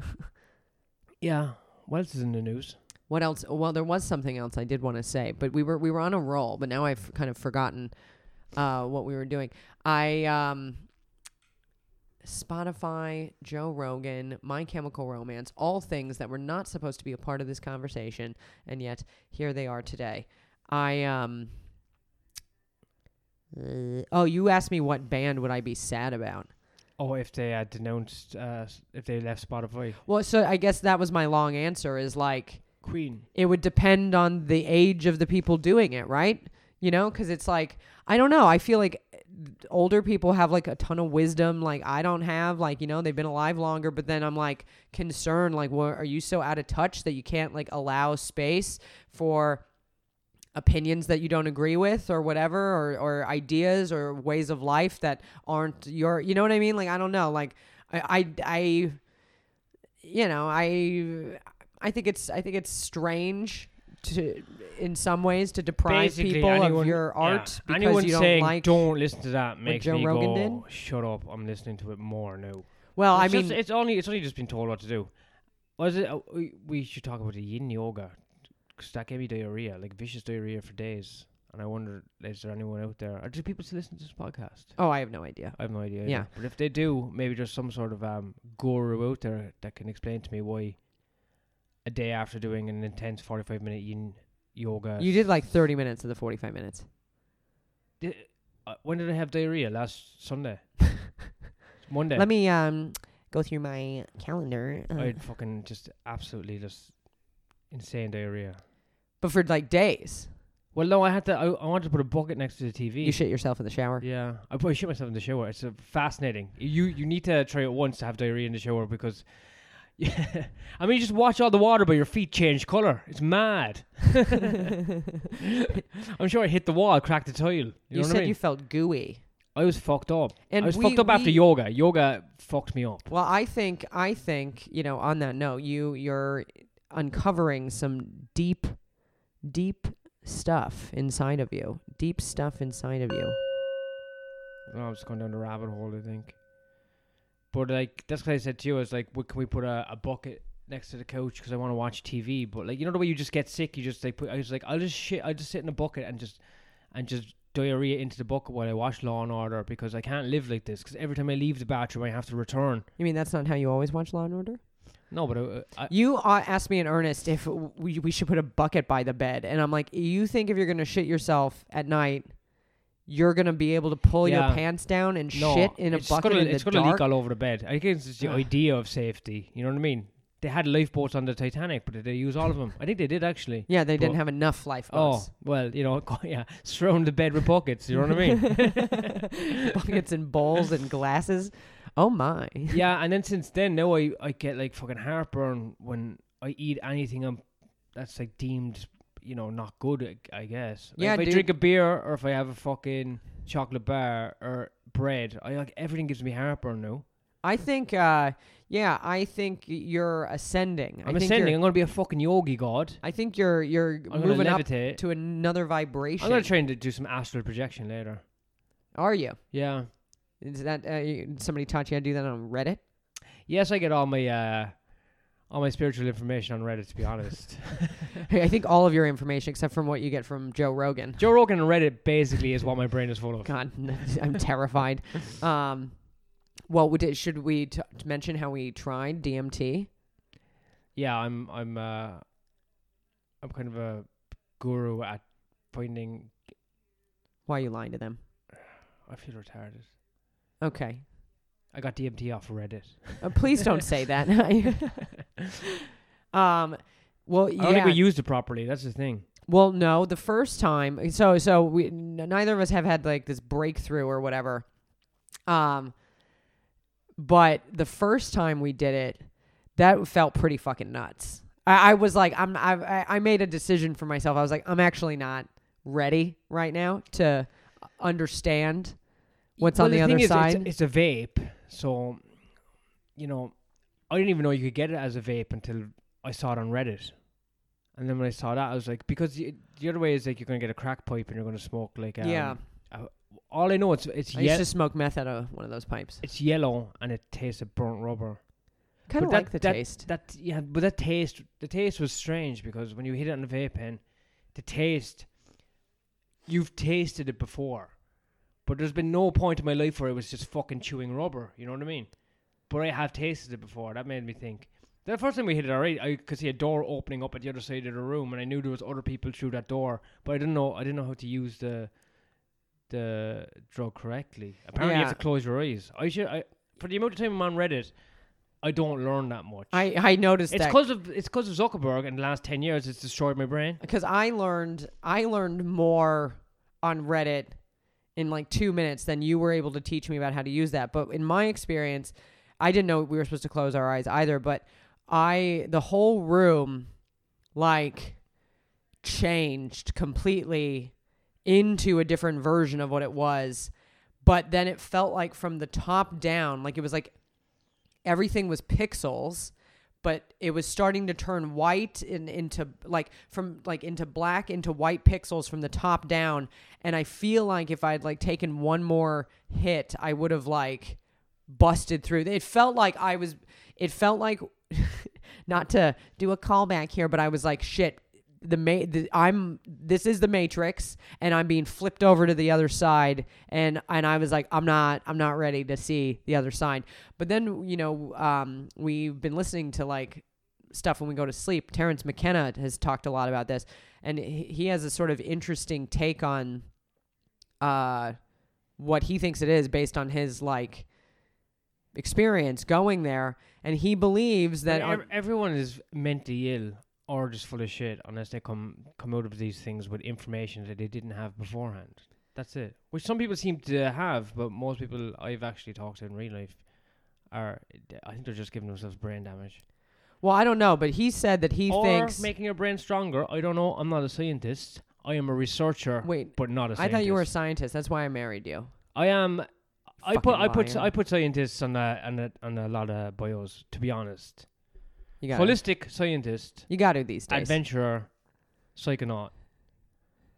(laughs) yeah. What else is in the news? What else? Well, there was something else I did want to say, but we were we were on a roll. But now I've kind of forgotten uh, what we were doing. I um, Spotify, Joe Rogan, My Chemical Romance, all things that were not supposed to be a part of this conversation, and yet here they are today. I um. uh, oh, you asked me what band would I be sad about? Oh, if they had denounced, uh, if they left Spotify, Well, so I guess that was my long answer. Is like Queen. it would depend on the age of the people doing it, right? You know, because it's like I don't know. I feel like eh, older people have like a ton of wisdom, like I don't have. Like you know, they've been alive longer, but then I'm like concerned. Like, are you so out of touch that you can't like allow space for opinions that you don't agree with or whatever or, or ideas or ways of life that aren't your you know what i mean like i don't know like i i, I you know i i think it's i think it's strange to in some ways to deprive Basically, people anyone, of your yeah, art because anyone you don't saying like don't listen to that makes Joe me Rogan go, shut up. I'm listening to it more now. well i mean just- it's only it's only just been told what to do. Was it? Uh, we, we should talk about the Yin yoga because that gave me diarrhea, like vicious diarrhea for days. And I wonder, is there anyone out there? Or do people still listen to this podcast? oh i have no idea I have no idea. Yeah. either. But if they do, maybe there's some sort of um, guru out there that can explain to me why a day after doing an intense 45 minute yin yoga. you did like 30 minutes of the 45 minutes Di- uh, when did I have diarrhea? Last Sunday. (laughs) Monday. let me um go through my calendar uh, I had fucking just absolutely just insane diarrhea. but for like days Well, no, I had to. I, I wanted to put a bucket next to the TV. you shit yourself in the shower Yeah, I probably shit myself in the shower. It's uh, fascinating. You you need to try it once to have diarrhea in the shower because, yeah, (laughs) I mean, you just watch all the water, but your feet change color. It's mad. (laughs) I'm sure I hit the wall, cracked the tile. You, You, know said I mean? you felt gooey. I was fucked up. And I was we- fucked up after yoga. Yoga fucked me up. Well, I think I think you know. On that note, you you're uncovering some deep, deep stuff inside of you. Deep stuff inside of you. Oh, I'm just going down the rabbit hole, I think. But like that's what I said to you. I was like, what, can we put a, a bucket next to the couch because I want to watch TV? But like, you know the way you just get sick, you just like put. I was like, I'll just shit. I'll just sit in a bucket and just and just diarrhea into the bucket while I watch Law and Order because I can't live like this. Because every time I leave the bathroom, I have to return. You mean that's not how you always watch Law and Order? No, but I, I, You uh, asked me in earnest if we we should put a bucket by the bed, and I'm like, you think if you're gonna shit yourself at night, you're gonna be able to pull your pants down and no, shit in a bucket gonna, in the it's gonna dark? leak all over the bed. I think it's the (sighs) idea of safety. You know what I mean? They had lifeboats on the Titanic, but did they use all of them? I think they did actually. yeah, they didn't have enough lifeboats. Oh well, you know, (laughs) yeah, surround the bed with buckets. You know what I mean? (laughs) buckets and bowls and glasses. Oh my! (laughs) yeah, and then since then, now I I get like fucking heartburn when I eat anything um that's like deemed you know not good. I- guess. Like Yeah, if I drink a beer or if I have a fucking chocolate bar or bread, I like everything gives me heartburn now. I think, uh, yeah, I think you're ascending. I'm ascending. I'm gonna be a fucking yogi god. I think you're you're I'm moving up levitate. to another vibration. I'm gonna try and do some astral projection later. Are you? Yeah. Is that uh, somebody taught you how to do that on Reddit? Yes, I get all my uh, all my spiritual information on Reddit. To be honest, (laughs) I think all of your information, except from what you get from Joe Rogan. Joe Rogan and Reddit basically is what my brain is full of. God, (laughs) I'm terrified. Um, well, would it, should we t- mention how we tried DMT? Yeah, I'm I'm uh, I'm kind of a guru at finding. Why are you lying to them? (sighs) I feel retarded. Okay. I got DMT off Reddit. Uh, please don't say that. (laughs) um, well, I don't think yeah. we used it properly. That's the thing. Well, no, the first time. So, so we n- neither of us have had like this breakthrough or whatever. Um, but the first time we did it, that felt pretty fucking nuts. I, I was like, I'm, I, I- made a decision for myself. I was like, I'm actually not ready right now to understand what's Well, on the, thing other is, side. It's, it's a vape, so you know, I didn't even know you could get it as a vape until I saw it on Reddit. And then when I saw that, I was like, because the, the other way is like you're gonna get a crack pipe and you're gonna smoke like um, yeah, All I know it's it's I used ye- to smoke meth out of one of those pipes. it's yellow and it tastes of burnt rubber. Kind of like that- the that- taste. That yeah, but that taste the taste was strange because when you hit it on the vape pen, the taste you've tasted it before. But there's been no point in my life where it was just fucking chewing rubber, you know what I mean? But I have tasted it before. That made me think. The first time we hit it, alright, I could see a door opening up at the other side of the room, and I knew there was other people through that door, but I didn't know. I didn't know how to use the the drug correctly. Apparently, you Yeah. have to close your eyes. I should. I for the amount of time I'm on Reddit, I don't learn that much. I I noticed It's that because of it's because of Zuckerberg in the last ten years. It's destroyed my brain. because I learned I learned more on Reddit in like two minutes than you were able to teach me about how to use that. But in my experience, I didn't know we were supposed to close our eyes either. But I the whole room like changed completely into a different version of what it was. But then it felt like from the top down, like it was like everything was pixels but it was starting to turn white in, into like from like into black into white pixels from the top down. And i feel like if i'd like taken one more hit i would have like busted through. It felt like i was it felt like (laughs) not to do a callback here but i was like shit the, ma- the I'm this is the matrix and I'm being flipped over to the other side and and I was like I'm not I'm not ready to see the other side. But then you know um, we've been listening to like stuff when we go to sleep. Terence McKenna has talked a lot about this and he has a sort of interesting take on uh what he thinks it is based on his like experience going there and he believes that on- ev- everyone is mentally ill or just full of shit unless they come come out of these things with information that they didn't have beforehand. That's it. Which some people seem to have, but most people I've actually talked to in real life are. I think they're just giving themselves brain damage. well I don't know but he said that he or thinks making your brain stronger. I don't know. I'm not a scientist. I am a researcher, wait but not a I scientist. I thought you were a scientist. That's why I married you. I am. I put I put liar. I put scientists on a on a on a lot of bios. To be honest, You got holistic scientist, You got to these days. adventurer, psychonaut,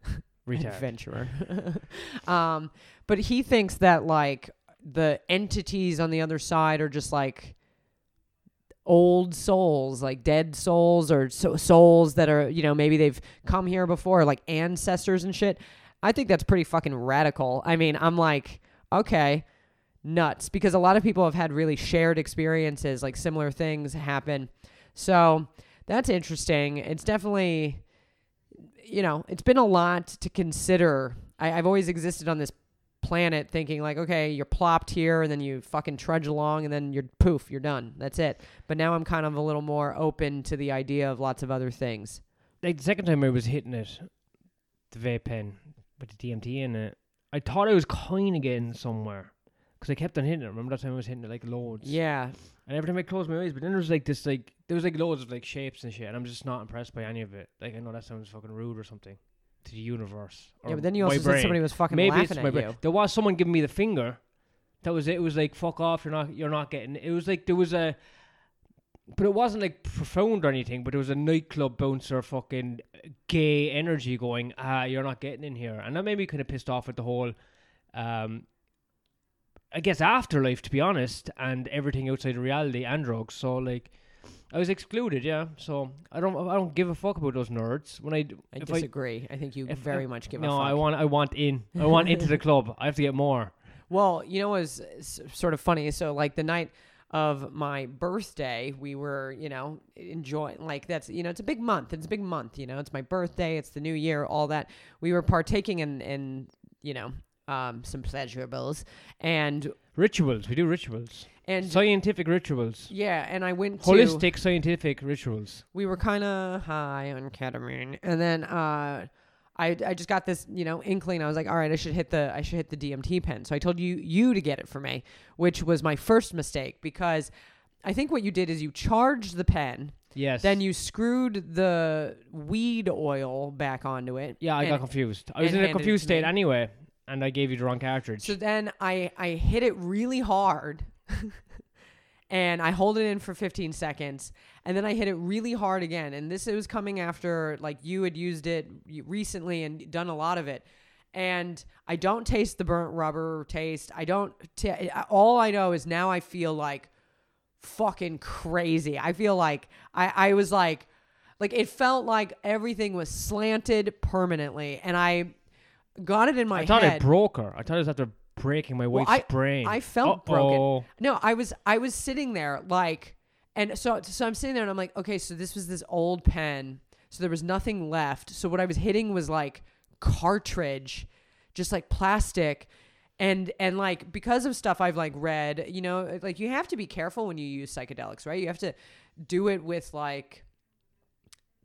(laughs) retard. Adventurer. (laughs) um, but he thinks that like the entities on the other side are just like old souls, like dead souls or so- souls that are, you know, maybe they've come here before, like ancestors and shit. I think that's pretty fucking radical. I mean, I'm like, okay, nuts because a lot of people have had really shared experiences, like similar things happen. So that's interesting. It's definitely, you know, it's been a lot to consider. I, I've always existed on this planet thinking like, okay, you're plopped here and then you fucking trudge along and then you're poof, you're done. That's it. But now I'm kind of a little more open to the idea of lots of other things. Like the second time I was hitting it, the vape pen with the DMT in it, I thought I was kind of getting somewhere because I kept on hitting it. Remember that time I was hitting it like loads. Yeah. And every time I closed my eyes, but then there was like this like there was like loads of like shapes and shit, and I'm just not impressed by any of it. Like I know that sounds fucking rude or something to the universe. Yeah, but then you also said brain. somebody was fucking Maybe laughing it's my at brain. you. There was someone giving me the finger. That was it. It was like fuck off. You're not. You're not getting. It was like there was a. But it wasn't like profound or anything. But there was a nightclub bouncer fucking gay energy going. Ah, you're not getting in here, and that made me kind of pissed off with the whole. um, I guess afterlife, to be honest, and everything outside of reality and drugs. So like, I was excluded. Yeah. So I don't I don't give a fuck about those nerds. When I d- I disagree. I, think you very much give no, a fuck. I want I want in. I (laughs) want into the club. I have to get more. Well, you know, it was s- sort of funny. So, like the night of my birthday, we were, you know, enjoying. Like that's, you know, it's a big month. It's a big month. You know, it's my birthday. It's the new year. All that. We were partaking in, in, you know, um, some pleasurables, and Rituals. We do rituals. and Scientific rituals. yeah, and I went to. Holistic scientific rituals. we were kind of high on ketamine, and then uh, I I just got this you know inkling. I was like, all right, I should hit the I should hit the DMT pen. So I told you you to get it for me, which was my first mistake because I think what you did is you charged the pen, Yes. then you screwed the weed oil back onto it. Yeah, I got confused. I was in a confused state anyway, and I gave you the wrong cartridge. So then I I hit it really hard. (laughs) and I hold it in for 15 seconds and then I hit it really hard again and this was coming after like you had used it recently and done a lot of it and I don't taste the burnt rubber taste. I don't t- all I know is now I feel like fucking crazy. I feel like I I was like like it felt like everything was slanted permanently and I got it in my head. I thought head. it broke her. I thought it was after breaking my Well, wife's I- brain. I felt broken. Uh-oh. No, I was I was sitting there like and so so I'm sitting there and I'm like, okay, so this was this old pen. So there was nothing left. So what I was hitting was like cartridge, just like plastic. And and like because of stuff I've like read, you know, like you have to be careful when you use psychedelics, right? You have to do it with like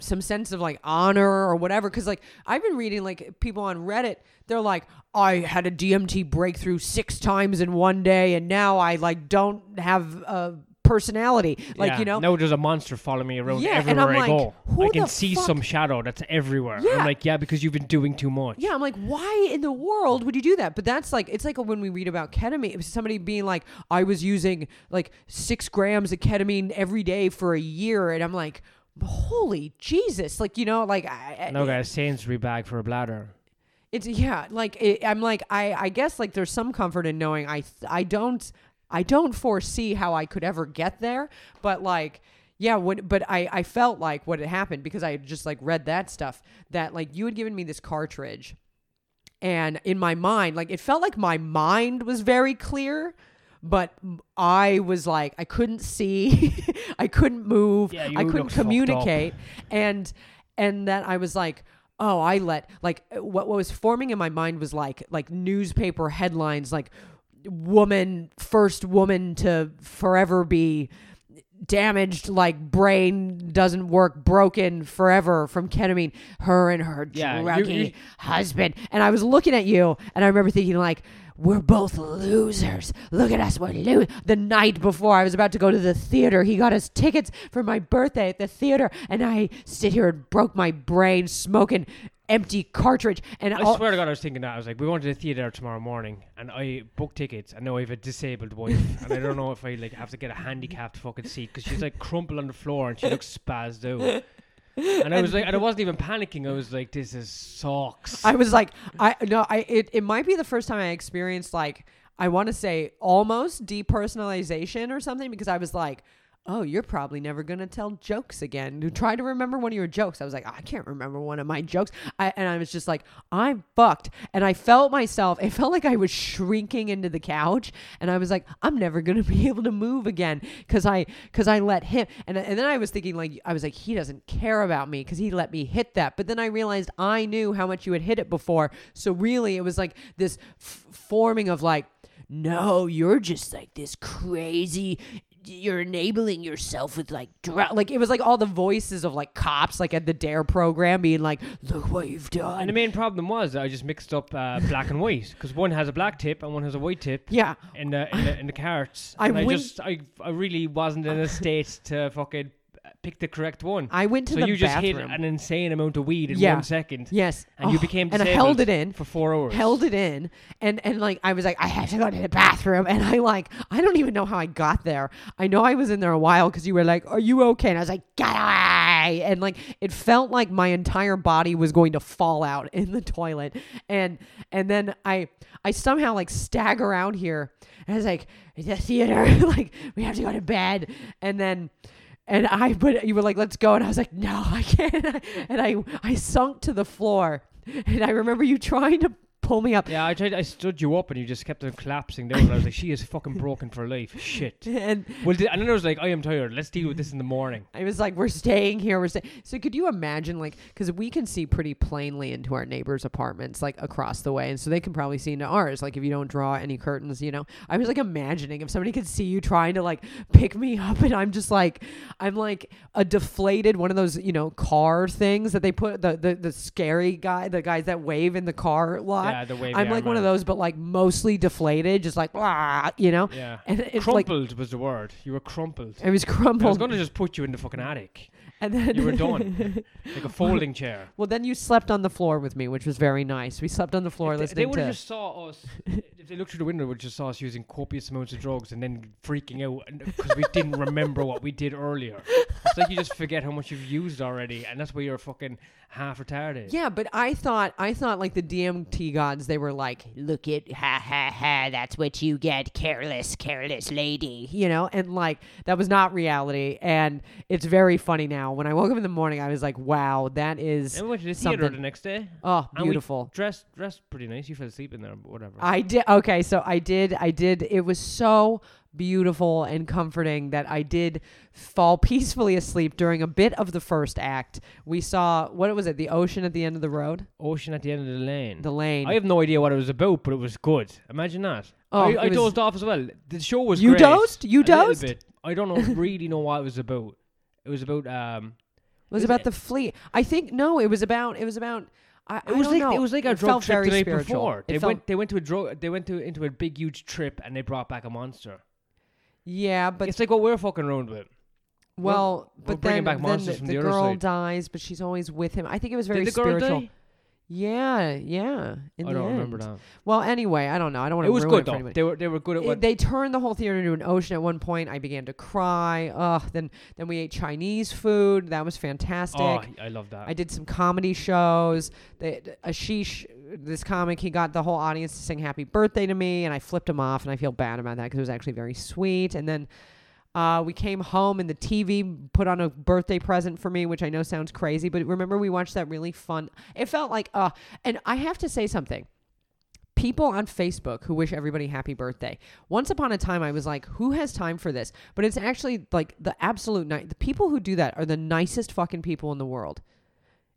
some sense of like honor or whatever because like i've been reading like people on reddit they're like i had a dmt breakthrough six times in one day and now i like don't have a personality like Yeah, you know now there's a monster following me around Yeah, everywhere I like, go. I can see fuck- some shadow that's everywhere. Yeah. I'm like, yeah, because you've been doing too much. Yeah, I'm like, why in the world would you do that? But that's like, it's like when we read about ketamine, it was somebody being like, I was using like six grams of ketamine every day for a year, and I'm like, holy Jesus, like you know, like I, No, guys, Sainsbury bag for a bladder. It's yeah, like it, I'm like I I guess like there's some comfort in knowing I I don't I don't foresee how I could ever get there, but like yeah, what but I I felt like what had happened because I had just like read that stuff that like you had given me this cartridge and in my mind like it felt like my mind was very clear but I was like I couldn't see, (laughs) I couldn't move, Yeah, I couldn't looked fucked up. communicate and and that I was like oh I let like what what was forming in my mind was like like newspaper headlines like woman first woman to forever be damaged like brain doesn't work broken forever from ketamine her and her Yeah, druggy husband and i was looking at you and i remember thinking like we're both losers. Look at us, we're lo-. The night before I was about to go to the theater, he got us tickets for my birthday at the theater, and I sit here and broke my brain smoking empty cartridge. And I all- swear to God, I was thinking that. I was like, we went to the theater tomorrow morning, and I booked tickets, and now I have a disabled wife, (laughs) and I don't know if I like have to get a handicapped fucking seat because she's like crumpled on the floor and she looks spazzed out. And I was like, and I wasn't even panicking. I was like, this is sucks. I was like, I no, I it, it might be the first time I experienced like I want to say almost depersonalization or something because I was like, oh, you're probably never gonna tell jokes again. You try to remember one of your jokes. I was like, oh, I can't remember one of my jokes. I, and I was just like, I'm fucked. And I felt myself. It felt like I was shrinking into the couch, and I was like, I'm never gonna (laughs) be able to move again because I because I let him. And and then I was thinking like I was like, he doesn't care about me because he let me hit that. But then I realized I knew how much you had hit it before. So really, it was like this f- forming of like no, you're just like this crazy. You're enabling yourself with like, dr-. like it was like all the voices of like cops, like at the Dare program, being like, "Look what you've done." and the main problem was I just mixed up uh, black and white because one has a black tip and one has a white tip. yeah, in the in the, in the carts. I and I just I I really wasn't in a state to fucking pick the correct one. I went to the bathroom. so the you just bathroom. hit an insane amount of weed in Yeah. one second, yes, and you Oh, became and I disabled held it in. for four hours. held it in and and like I was like I have to go to the bathroom and I like I don't even know how I got there. I know I was in there a while because you were like, "Are you okay?" And I was like, "Get away!" And like it felt like my entire body was going to fall out in the toilet. And and then I I somehow like stagger out here and I was like, "The theater, (laughs) like we have to go to bed." And then. And I, but you were like, let's go. And I was like, no, I can't. (laughs) And I, I sunk to the floor. And I remember you trying to pull me up. Yeah, I tried. I stood you up, and you just kept on collapsing down. and I was like, "She is fucking broken for life." Shit. (laughs) And Well, th- and then I was like, "I am tired. Let's deal with this in the morning." I was like, we're staying here. We're staying. So could you imagine, like, because we can see pretty plainly into our neighbors' apartments, like across the way, and so they can probably see into ours. Like, if you don't draw any curtains, you know. I was like imagining if somebody could see you trying to like pick me up, and I'm just like, I'm like a deflated one of those, you know, car things that they put the the, the scary guy, the guys that wave in the car lot. Yeah, the wavy I'm like arm one of those, but like mostly deflated, just like, "Wah," you know. Yeah. And it's like crumpled was the word. You were crumpled. it was crumpled. I was crumpled, to just put you in the fucking attic, and then you were done. (laughs) like a folding chair. Well, then you slept on the floor with me, which was very nice. We slept on the floor If they, listening would to. have just saw us. If they looked through the window, would just saw us using copious amounts of drugs and then freaking out because we didn't remember what we did earlier. It's like you just forget how much you've used already, and that's why you're fucking half retarded. yeah, but I thought I thought like the DMT gods, they were like, "Look at ha ha ha, that's what you get, careless, careless lady," you know, and like that was not reality, and it's very funny now. When I woke up in the morning, I was like, "Wow, that is And we went to the theater the next day. oh beautiful." Dressed, dressed pretty nice. You fell asleep in there, but whatever. I did okay, so I did I did it was so beautiful and comforting that I did fall (laughs) peacefully asleep during a bit of the first act. We saw what was it, the ocean at the end of the road? Ocean at the end of the lane. The lane. I have no idea what it was about, but it was good. Imagine that. Oh, I, I was- dozed off as well. The show was You great. dozed? You A dozed? bit. I don't know really know what it was about. It was about um. it was was about it- the fleet. I think no, it was about it was about I, It I was like know. it was like a It drug felt trip very the night spiritual. before. It They felt- went they went to a drug they went to into a big huge trip and they brought back a monster. Yeah, but it's like what we're fucking around with. well, we're but bringing then, back then monsters the, from the the girl dies, but she's always with him. I think it was very Did the girl spiritual. Yeah, yeah. In I the don't end. remember that. Well, anyway, I don't know. I don't want It was good it though. anybody. They were they were good at It- they turned the whole theater into an ocean at one point. I began to cry. Ugh. Then then we ate Chinese food. That was fantastic. Oh, I love that. I did some comedy shows. They, Ashish, this comic, he got the whole audience to sing "Happy Birthday" to me, and I flipped him off, and I feel bad about that because it was actually very sweet. And then uh, we came home, and the TV put on a birthday present for me, which I know sounds crazy, but remember we watched that really fun. It felt like, uh, and I have to say something people on Facebook who wish everybody happy birthday. Once upon a time, I was like, who has time for this? But it's actually like the absolute night. The people who do that are the nicest fucking people in the world.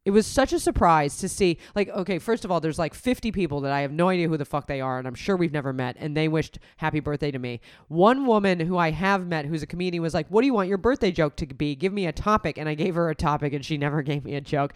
It was such a surprise to see. Like, okay, first of all, there's like 50 people that I have no idea who the fuck they are, and I'm sure we've never met, and they wished happy birthday to me. One woman who I have met, who's a comedian, was like, What do you want your birthday joke to be? Give me a topic. And I gave her a topic, and she (laughs) never gave me a joke.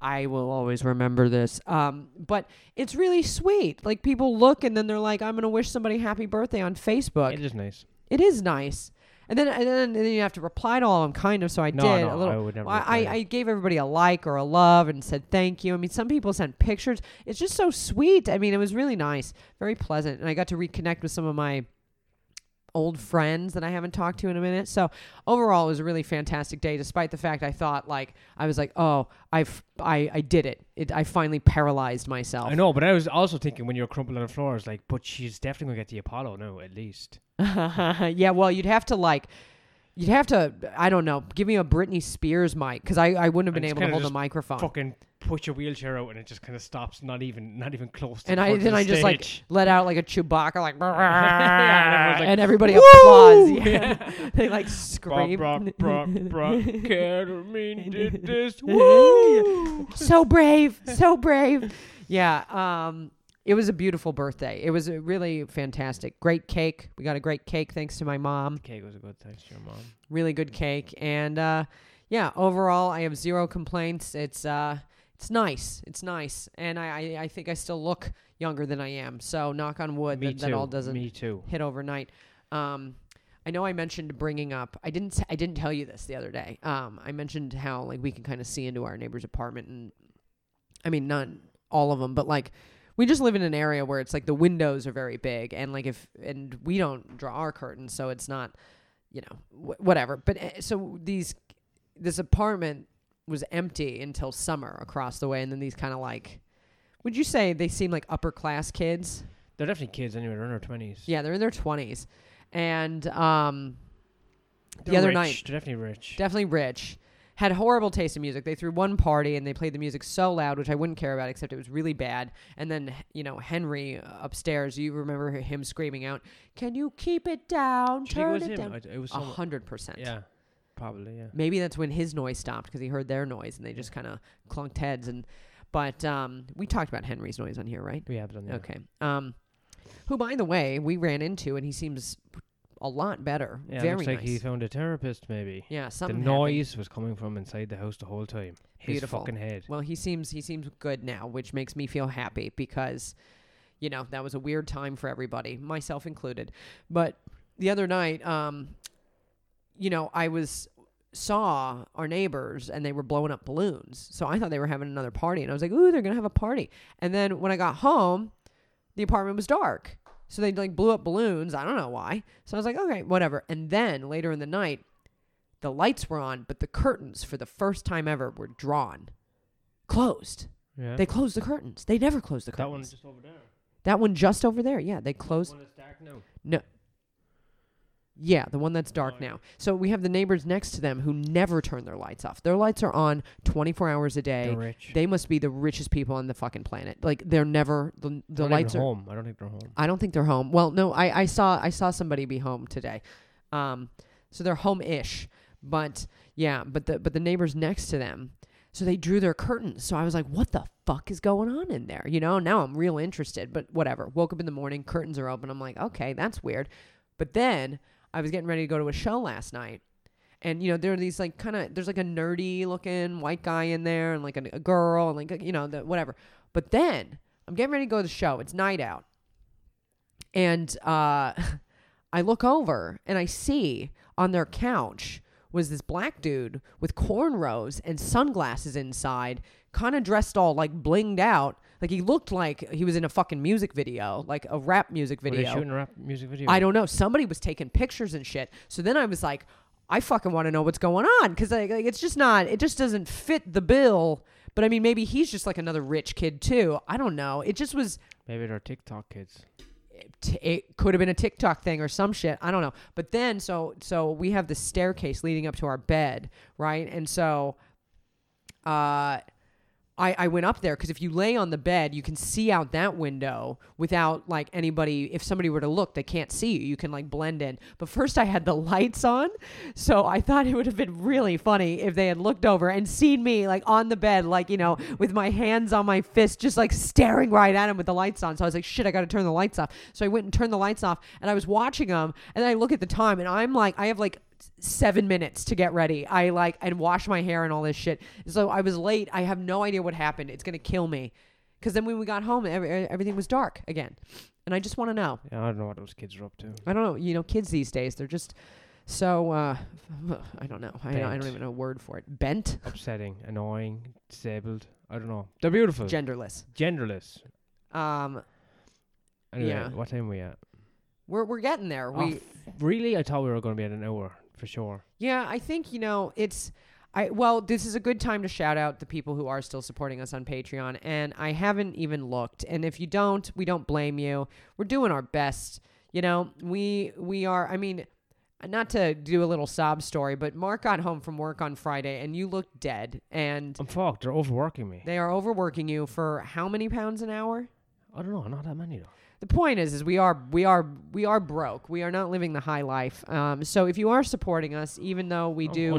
I will always remember this. Um, but it's really sweet. Like, people look, and then they're like, I'm going to wish somebody happy birthday on Facebook. It is nice. It is nice. And then, and then, and then you have to reply to all of them, kind of. So I No, did no, a little. I would never Well, I. I gave everybody a like or a love and said thank you. I mean, some people sent pictures. It's just so sweet. I mean, it was really nice, very pleasant, and I got to reconnect with some of my old friends that I haven't talked to in a minute. So overall, it was a really fantastic day. Despite the fact I thought like I was like, oh, I've I I did it. It I finally paralyzed myself. I know, but I was also thinking when you were crumpling on the floor, I was like, but she's definitely gonna get the Apollo now, at least. (laughs) yeah, well, you'd have to like. You'd have to, I don't know, give me a Britney Spears mic because I, I wouldn't have been able to hold the microphone. Fucking put your wheelchair out and it just kind of stops, not even, not even close. To and the I then the I just like let out like a Chewbacca, like, (laughs) (laughs) Yeah, and like, and everybody "Woo!" applauds. Yeah. (laughs) they like scream. Brock, Brock, Brock, Ketamine did this. Woo! so brave, so brave. Yeah, um, it was a beautiful birthday. It was a really fantastic. Great cake. We got a great cake thanks to my mom. Cake was a good thanks to your mom. Really good cake, and uh, yeah, overall I have zero complaints. It's uh, it's nice. It's nice, and I, I I think I still look younger than I am. So knock on wood Me that, that all doesn't Me too. hit overnight. Um, I know I mentioned bringing up. I didn't. I didn't tell you this the other day. Um, I mentioned how like we can kind of see into our neighbor's apartment, and I mean not all of them, but like we just live in an area where it's like the windows are very big, and like if and we don't draw our curtains, so it's not, you know, wh- whatever. But uh, so these this apartment was empty until summer across the way, and then these kind of like. Would you say they seem like upper class kids? They're definitely kids anyway. They're in their twenties. Yeah, they're in their twenties, and um, the They're other rich. night, They're definitely rich. definitely rich. Had horrible taste in music. They threw one party and they played the music so loud, which I wouldn't care about, except it was really bad. And then, you know, Henry uh, upstairs, you remember him screaming out, "Can you keep it down? Do you think Turn it was it him? down." It was A hundred percent. Yeah, probably. Yeah. Maybe that's when his noise stopped because he heard their noise and they just kind of clunked heads. And but um, we talked about Henry's noise on here, right? We have done that. Okay. Um, who, by the way, we ran into, and he seems a lot better. Yeah, Very looks like nice. he found a therapist. Maybe yeah, the something. happened. noise was coming from inside the house the whole time. His Beautiful. fucking head. Well, he seems he seems good now, which makes me feel happy because, you know, that was a weird time for everybody, myself included. But the other night, um, you know, I was saw our neighbors and they were blowing up balloons, so I thought they were having another party, and I was like, "Ooh, they're gonna have a party." And then when I got home, the apartment was dark, so they like blew up balloons. I don't know why. So I was like, "Okay, whatever." And then later in the night, the lights were on, but the curtains for the first time ever were drawn, closed. Yeah. They closed the curtains. They never closed the curtains. that one just over there. That one just over there. Yeah, they closed. One that's dark now. Yeah, the one that's dark now. So we have the neighbors next to them who never turn their lights off. Their lights are on 24 hours a day. They're rich. They must be the richest people on the fucking planet. Like they're never the the They're not lights are. home. I don't think they're home. I don't think they're home. Well, no, I, I saw I saw somebody be home today. Um, so they're home-ish, but yeah, but the but the neighbors next to them, so they drew their curtains. So I was like, what the fuck is going on in there? You know, now I'm real interested. But whatever. Woke up in the morning, curtains are open. I'm like, okay, that's weird. But then I was getting ready to go to a show last night. And you know there are these like kind of there's like a nerdy looking white guy in there and like a, a girl and like you know the whatever. But then I'm getting ready to go to the show. It's night out, and uh, (laughs) I look over and I see on their couch was this black dude with cornrows and sunglasses inside, kind of dressed all like blinged out. Like he looked like he was in a fucking music video, like a rap music Were video. they shooting a rap music video? I don't know. Somebody was taking pictures and shit. So then I was like, I fucking want to know what's going on because like, like it's just not. It just doesn't fit the bill. But I mean, maybe he's just like another rich kid too. I don't know. It just was. Maybe they're TikTok kids. T- it could have been a TikTok thing or some shit. I don't know. But then, so so we have the staircase leading up to our bed, right? And so, uh, I, I went up there because if you lay on the bed, you can see out that window without like anybody. If somebody were to look, they can't see you. You can like blend in. But first, I had the (laughs) lights on, so I thought it would have been really funny if they had looked over and seen me like on the bed, like you know, with my hands on my fist, just like staring right at him with the lights on. So I was like, shit, I got to turn the lights off. So I went and turned the lights off, and I was watching them, and I look at the time, and I'm like, I have like seven minutes to get ready. I like and wash my hair and all this shit. So I was late. I have no idea what happened. It's gonna kill me. Because then when we got home, every, everything was dark again, and I just want to know. Yeah, I don't know what those kids are up to. I don't know. You know, kids these days, they're just so. uh (sighs) I don't know. I, don't- I don't even know a word for it. Bent, Upsetting, annoying, disabled. I don't know. They're beautiful. genderless. Genderless. Um, Anyway, Yeah. what time are we at? we're we're getting there. Oh, We f- really? I thought we were going to be at an hour for sure. Yeah, I think you know it's. I well, this is a good time to shout out the people who are still supporting us on Patreon, and I haven't even looked. And if you don't, we don't blame you. We're doing our best. You know, we we are. I mean, not to do a little sob story, but Mark got home from work on Friday, and you looked dead. And I'm fucked. They're overworking me. they are overworking you for how many pounds an hour? I don't know. Not that many though. The point is is we are we are we are broke we are not living the high life um so if you are supporting us even though we I'm do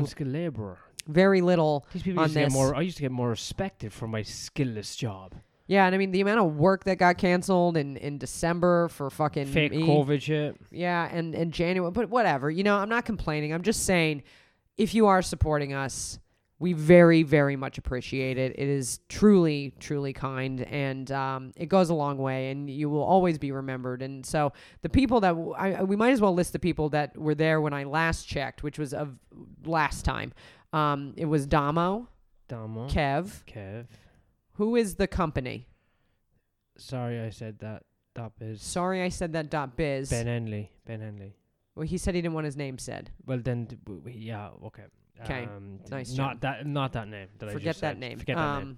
very little These people on used to get this. more. I used to get more respected for my skillless job. Yeah, and I mean the amount of work that got canceled in in December for fucking Fake me. COVID shit. Yeah, and and January, but whatever. You know, I'm not complaining. I'm just saying, if you are supporting us, we very, very much appreciate it. It is truly, truly kind, and um, it goes a long way. And you will always be remembered. And so, the people that w- I, we might as well list the people that were there when I last checked, which was of last time. Um, it was Damo, Damo. Kev. Kev. Who is the company? Sorry, I said that. Dot biz. Sorry, I said that. Dot biz. Ben Henley. Ben Henley. Well, he said he didn't want his name said. Well, then, d- w- w- yeah, okay. 'Kay. Um, Nice Not job. that. Not that name. That I Forget just that said. name. Forget that um, name.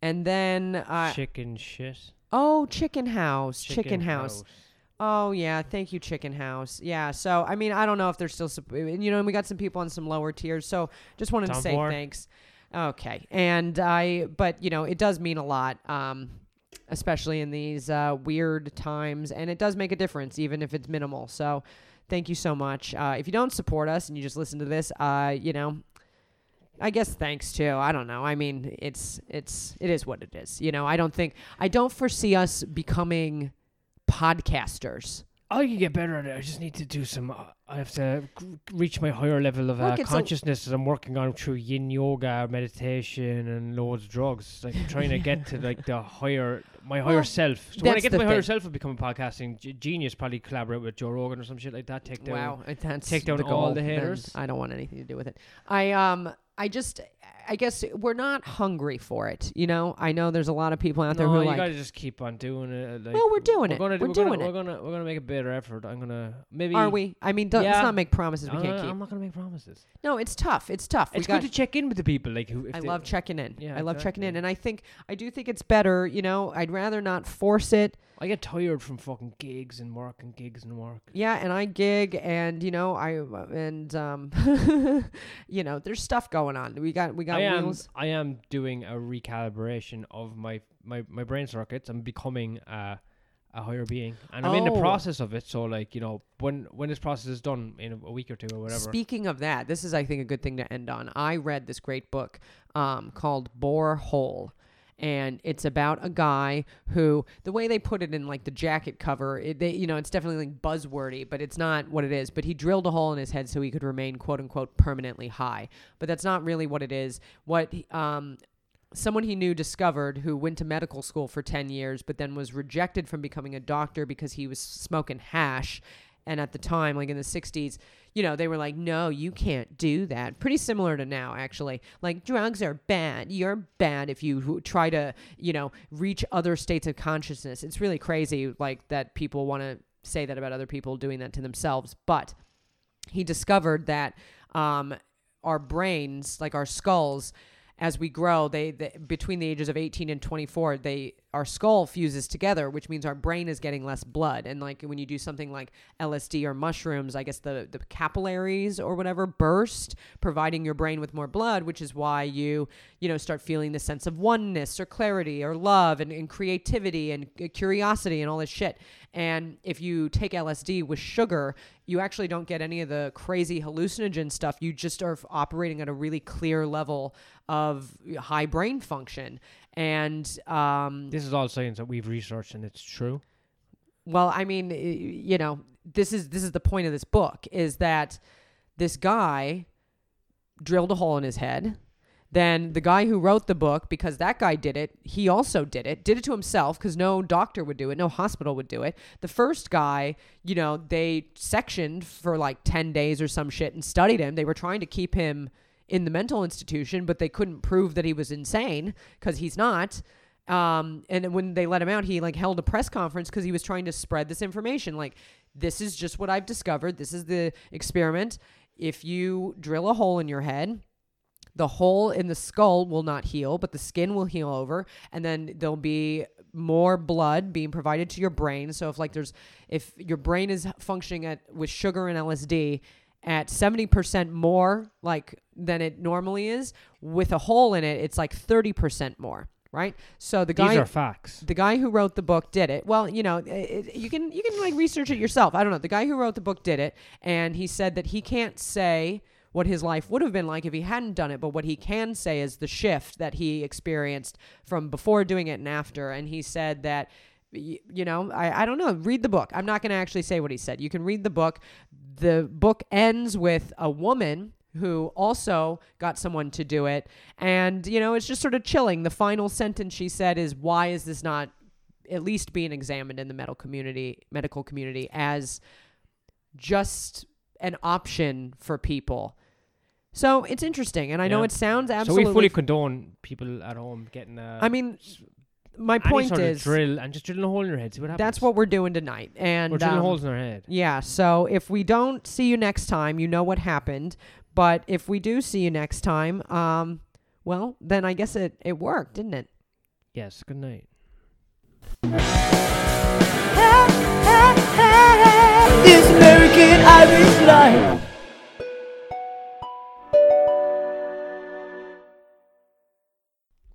And then, uh, Chicken shit. oh, Chicken House. Chicken, House. Oh yeah, thank you, Chicken House. Yeah, so I mean, I don't know if they're still, sup- you know, and we got some people on some lower tiers, so just wanted to Tom say Ford. thanks. Okay, and I, but you know, it does mean a lot, um, especially in these uh, weird times, and it does make a difference, even if it's minimal. So, thank you so much. Uh, if you don't support us and you just listen to this, uh, you know. I guess thanks too. I don't know. I mean, it's it's it is what it is. You know, I don't think I don't foresee us becoming podcasters. I can get better at it. I just need to do some. Uh, I have to reach my higher level of uh, Look, it's a- consciousness that I'm working on through Yin yoga, meditation, and loads of drugs. Like I'm trying to get to (laughs) like the higher, my higher Well, self. So when I get to my higher thing. self of becoming a podcasting G- genius, probably collaborate with Joe Rogan or some shit like that. Take down. Wow, take down the all the haters. I don't want anything to do with it. I um, I just, I guess we're not hungry for it. You know, I know there's a lot of people out there no, who you like, gotta just keep on doing it. Uh, like, Well, we're doing we're it. Gonna, We're we're doing gonna, it. We're gonna, we're gonna make a better effort. I'm gonna maybe. are we? I mean, don't, let's not make promises we can't keep. I'm not gonna make promises. no, it's tough. It's tough. It's we got, good to check in with the people. Like who. If I love checking in. Yeah, I love checking in, and I think I do think it's better. You know, I'd rather not force it. I get tired from fucking gigs and work and gigs and work. Yeah, and I gig, and you know, I and um, (laughs) you know, there's stuff going on. We got we got I am wheels. I am doing a recalibration of my my, my brain circuits. I'm becoming uh, a higher being, and I'm in the Oh. process of it. So like you know, when when this process is done in a, a week or two or whatever. Speaking of that, this is I think a good thing to end on. I read this great book um, called Bore Hole. And it's about a guy who, the way they put it in like the jacket cover, it, they, you know, it's definitely like buzzwordy, but it's not what it is. But he drilled a hole in his head so he could remain quote unquote permanently high. But that's not really what it is. What um, someone he knew discovered who went to medical school for 10 years but then was rejected from becoming a doctor because he was smoking hash and at the time like in the 60s you know they were like no you can't do that. Pretty similar to now actually. Like drugs are bad. You're bad if you try to you know reach other states of consciousness. It's really crazy like that people want to say that about other people doing that to themselves. But he discovered that um, our brains, like our skulls, as we grow, they, they between the ages of 18 and 24, they our skull fuses together, which means our brain is getting less blood. And like when you do something like LSD or mushrooms, I guess the the capillaries or whatever burst, providing your brain with more blood, which is why you you know start feeling the sense of oneness or clarity or love and, and creativity and uh, curiosity and all this shit. And if you take LSD with sugar, you actually don't get any of the crazy hallucinogen stuff. You just are operating at a really clear level of high brain function. And um, this is all science that we've researched and it's true. well, I mean, you know, this is this is the point of this book is that this guy drilled a hole in his head. Then the guy who wrote the book, because that guy did it, he also did it. Did it to himself because no doctor would do it, no hospital would do it. The first guy, you know, they sectioned for like 10 days or some shit and studied him. They were trying to keep him in the mental institution, but they couldn't prove that he was insane because he's not. Um, and when they let him out, he like held a press conference because he was trying to spread this information. Like, this is just what I've discovered. This is the experiment. If you drill a hole in your head, the hole in the skull will not heal, but the skin will heal over, and then there'll be more blood being provided to your brain. So if like there's if your brain is functioning at with sugar and LSD at 70% more like than it normally is, with a hole in it, it's like 30% more, right? So the guy These are facts. the guy who wrote the book did it. Well, you know, it, it- you can you can like research it yourself. I don't know. The guy who wrote the book did it, and he said that he can't say what his life would have been like if he hadn't done it, but what he can say is the shift that he experienced from before doing it and after. And he said that. You know, I, I don't know. Read the book. I'm not going to actually say what he said. You can read the book. The book ends with a woman who also got someone to do it. And, you know, it's just sort of chilling. The final sentence she said is, Why is this not at least being examined in the medical community medical community as just an option for people? So it's interesting. And I know it sounds absolutely. So we fully condone people at home getting a I mean my any point sort is of drill and just drilling a hole in your head. See what happens. that's what we're doing tonight. And we're drilling um, holes in our head. Yeah, so if we don't see you next time, you know what happened. But if we do see you next time, um, well, then I guess it, it worked, didn't it? Yes. Good night. This American Irish life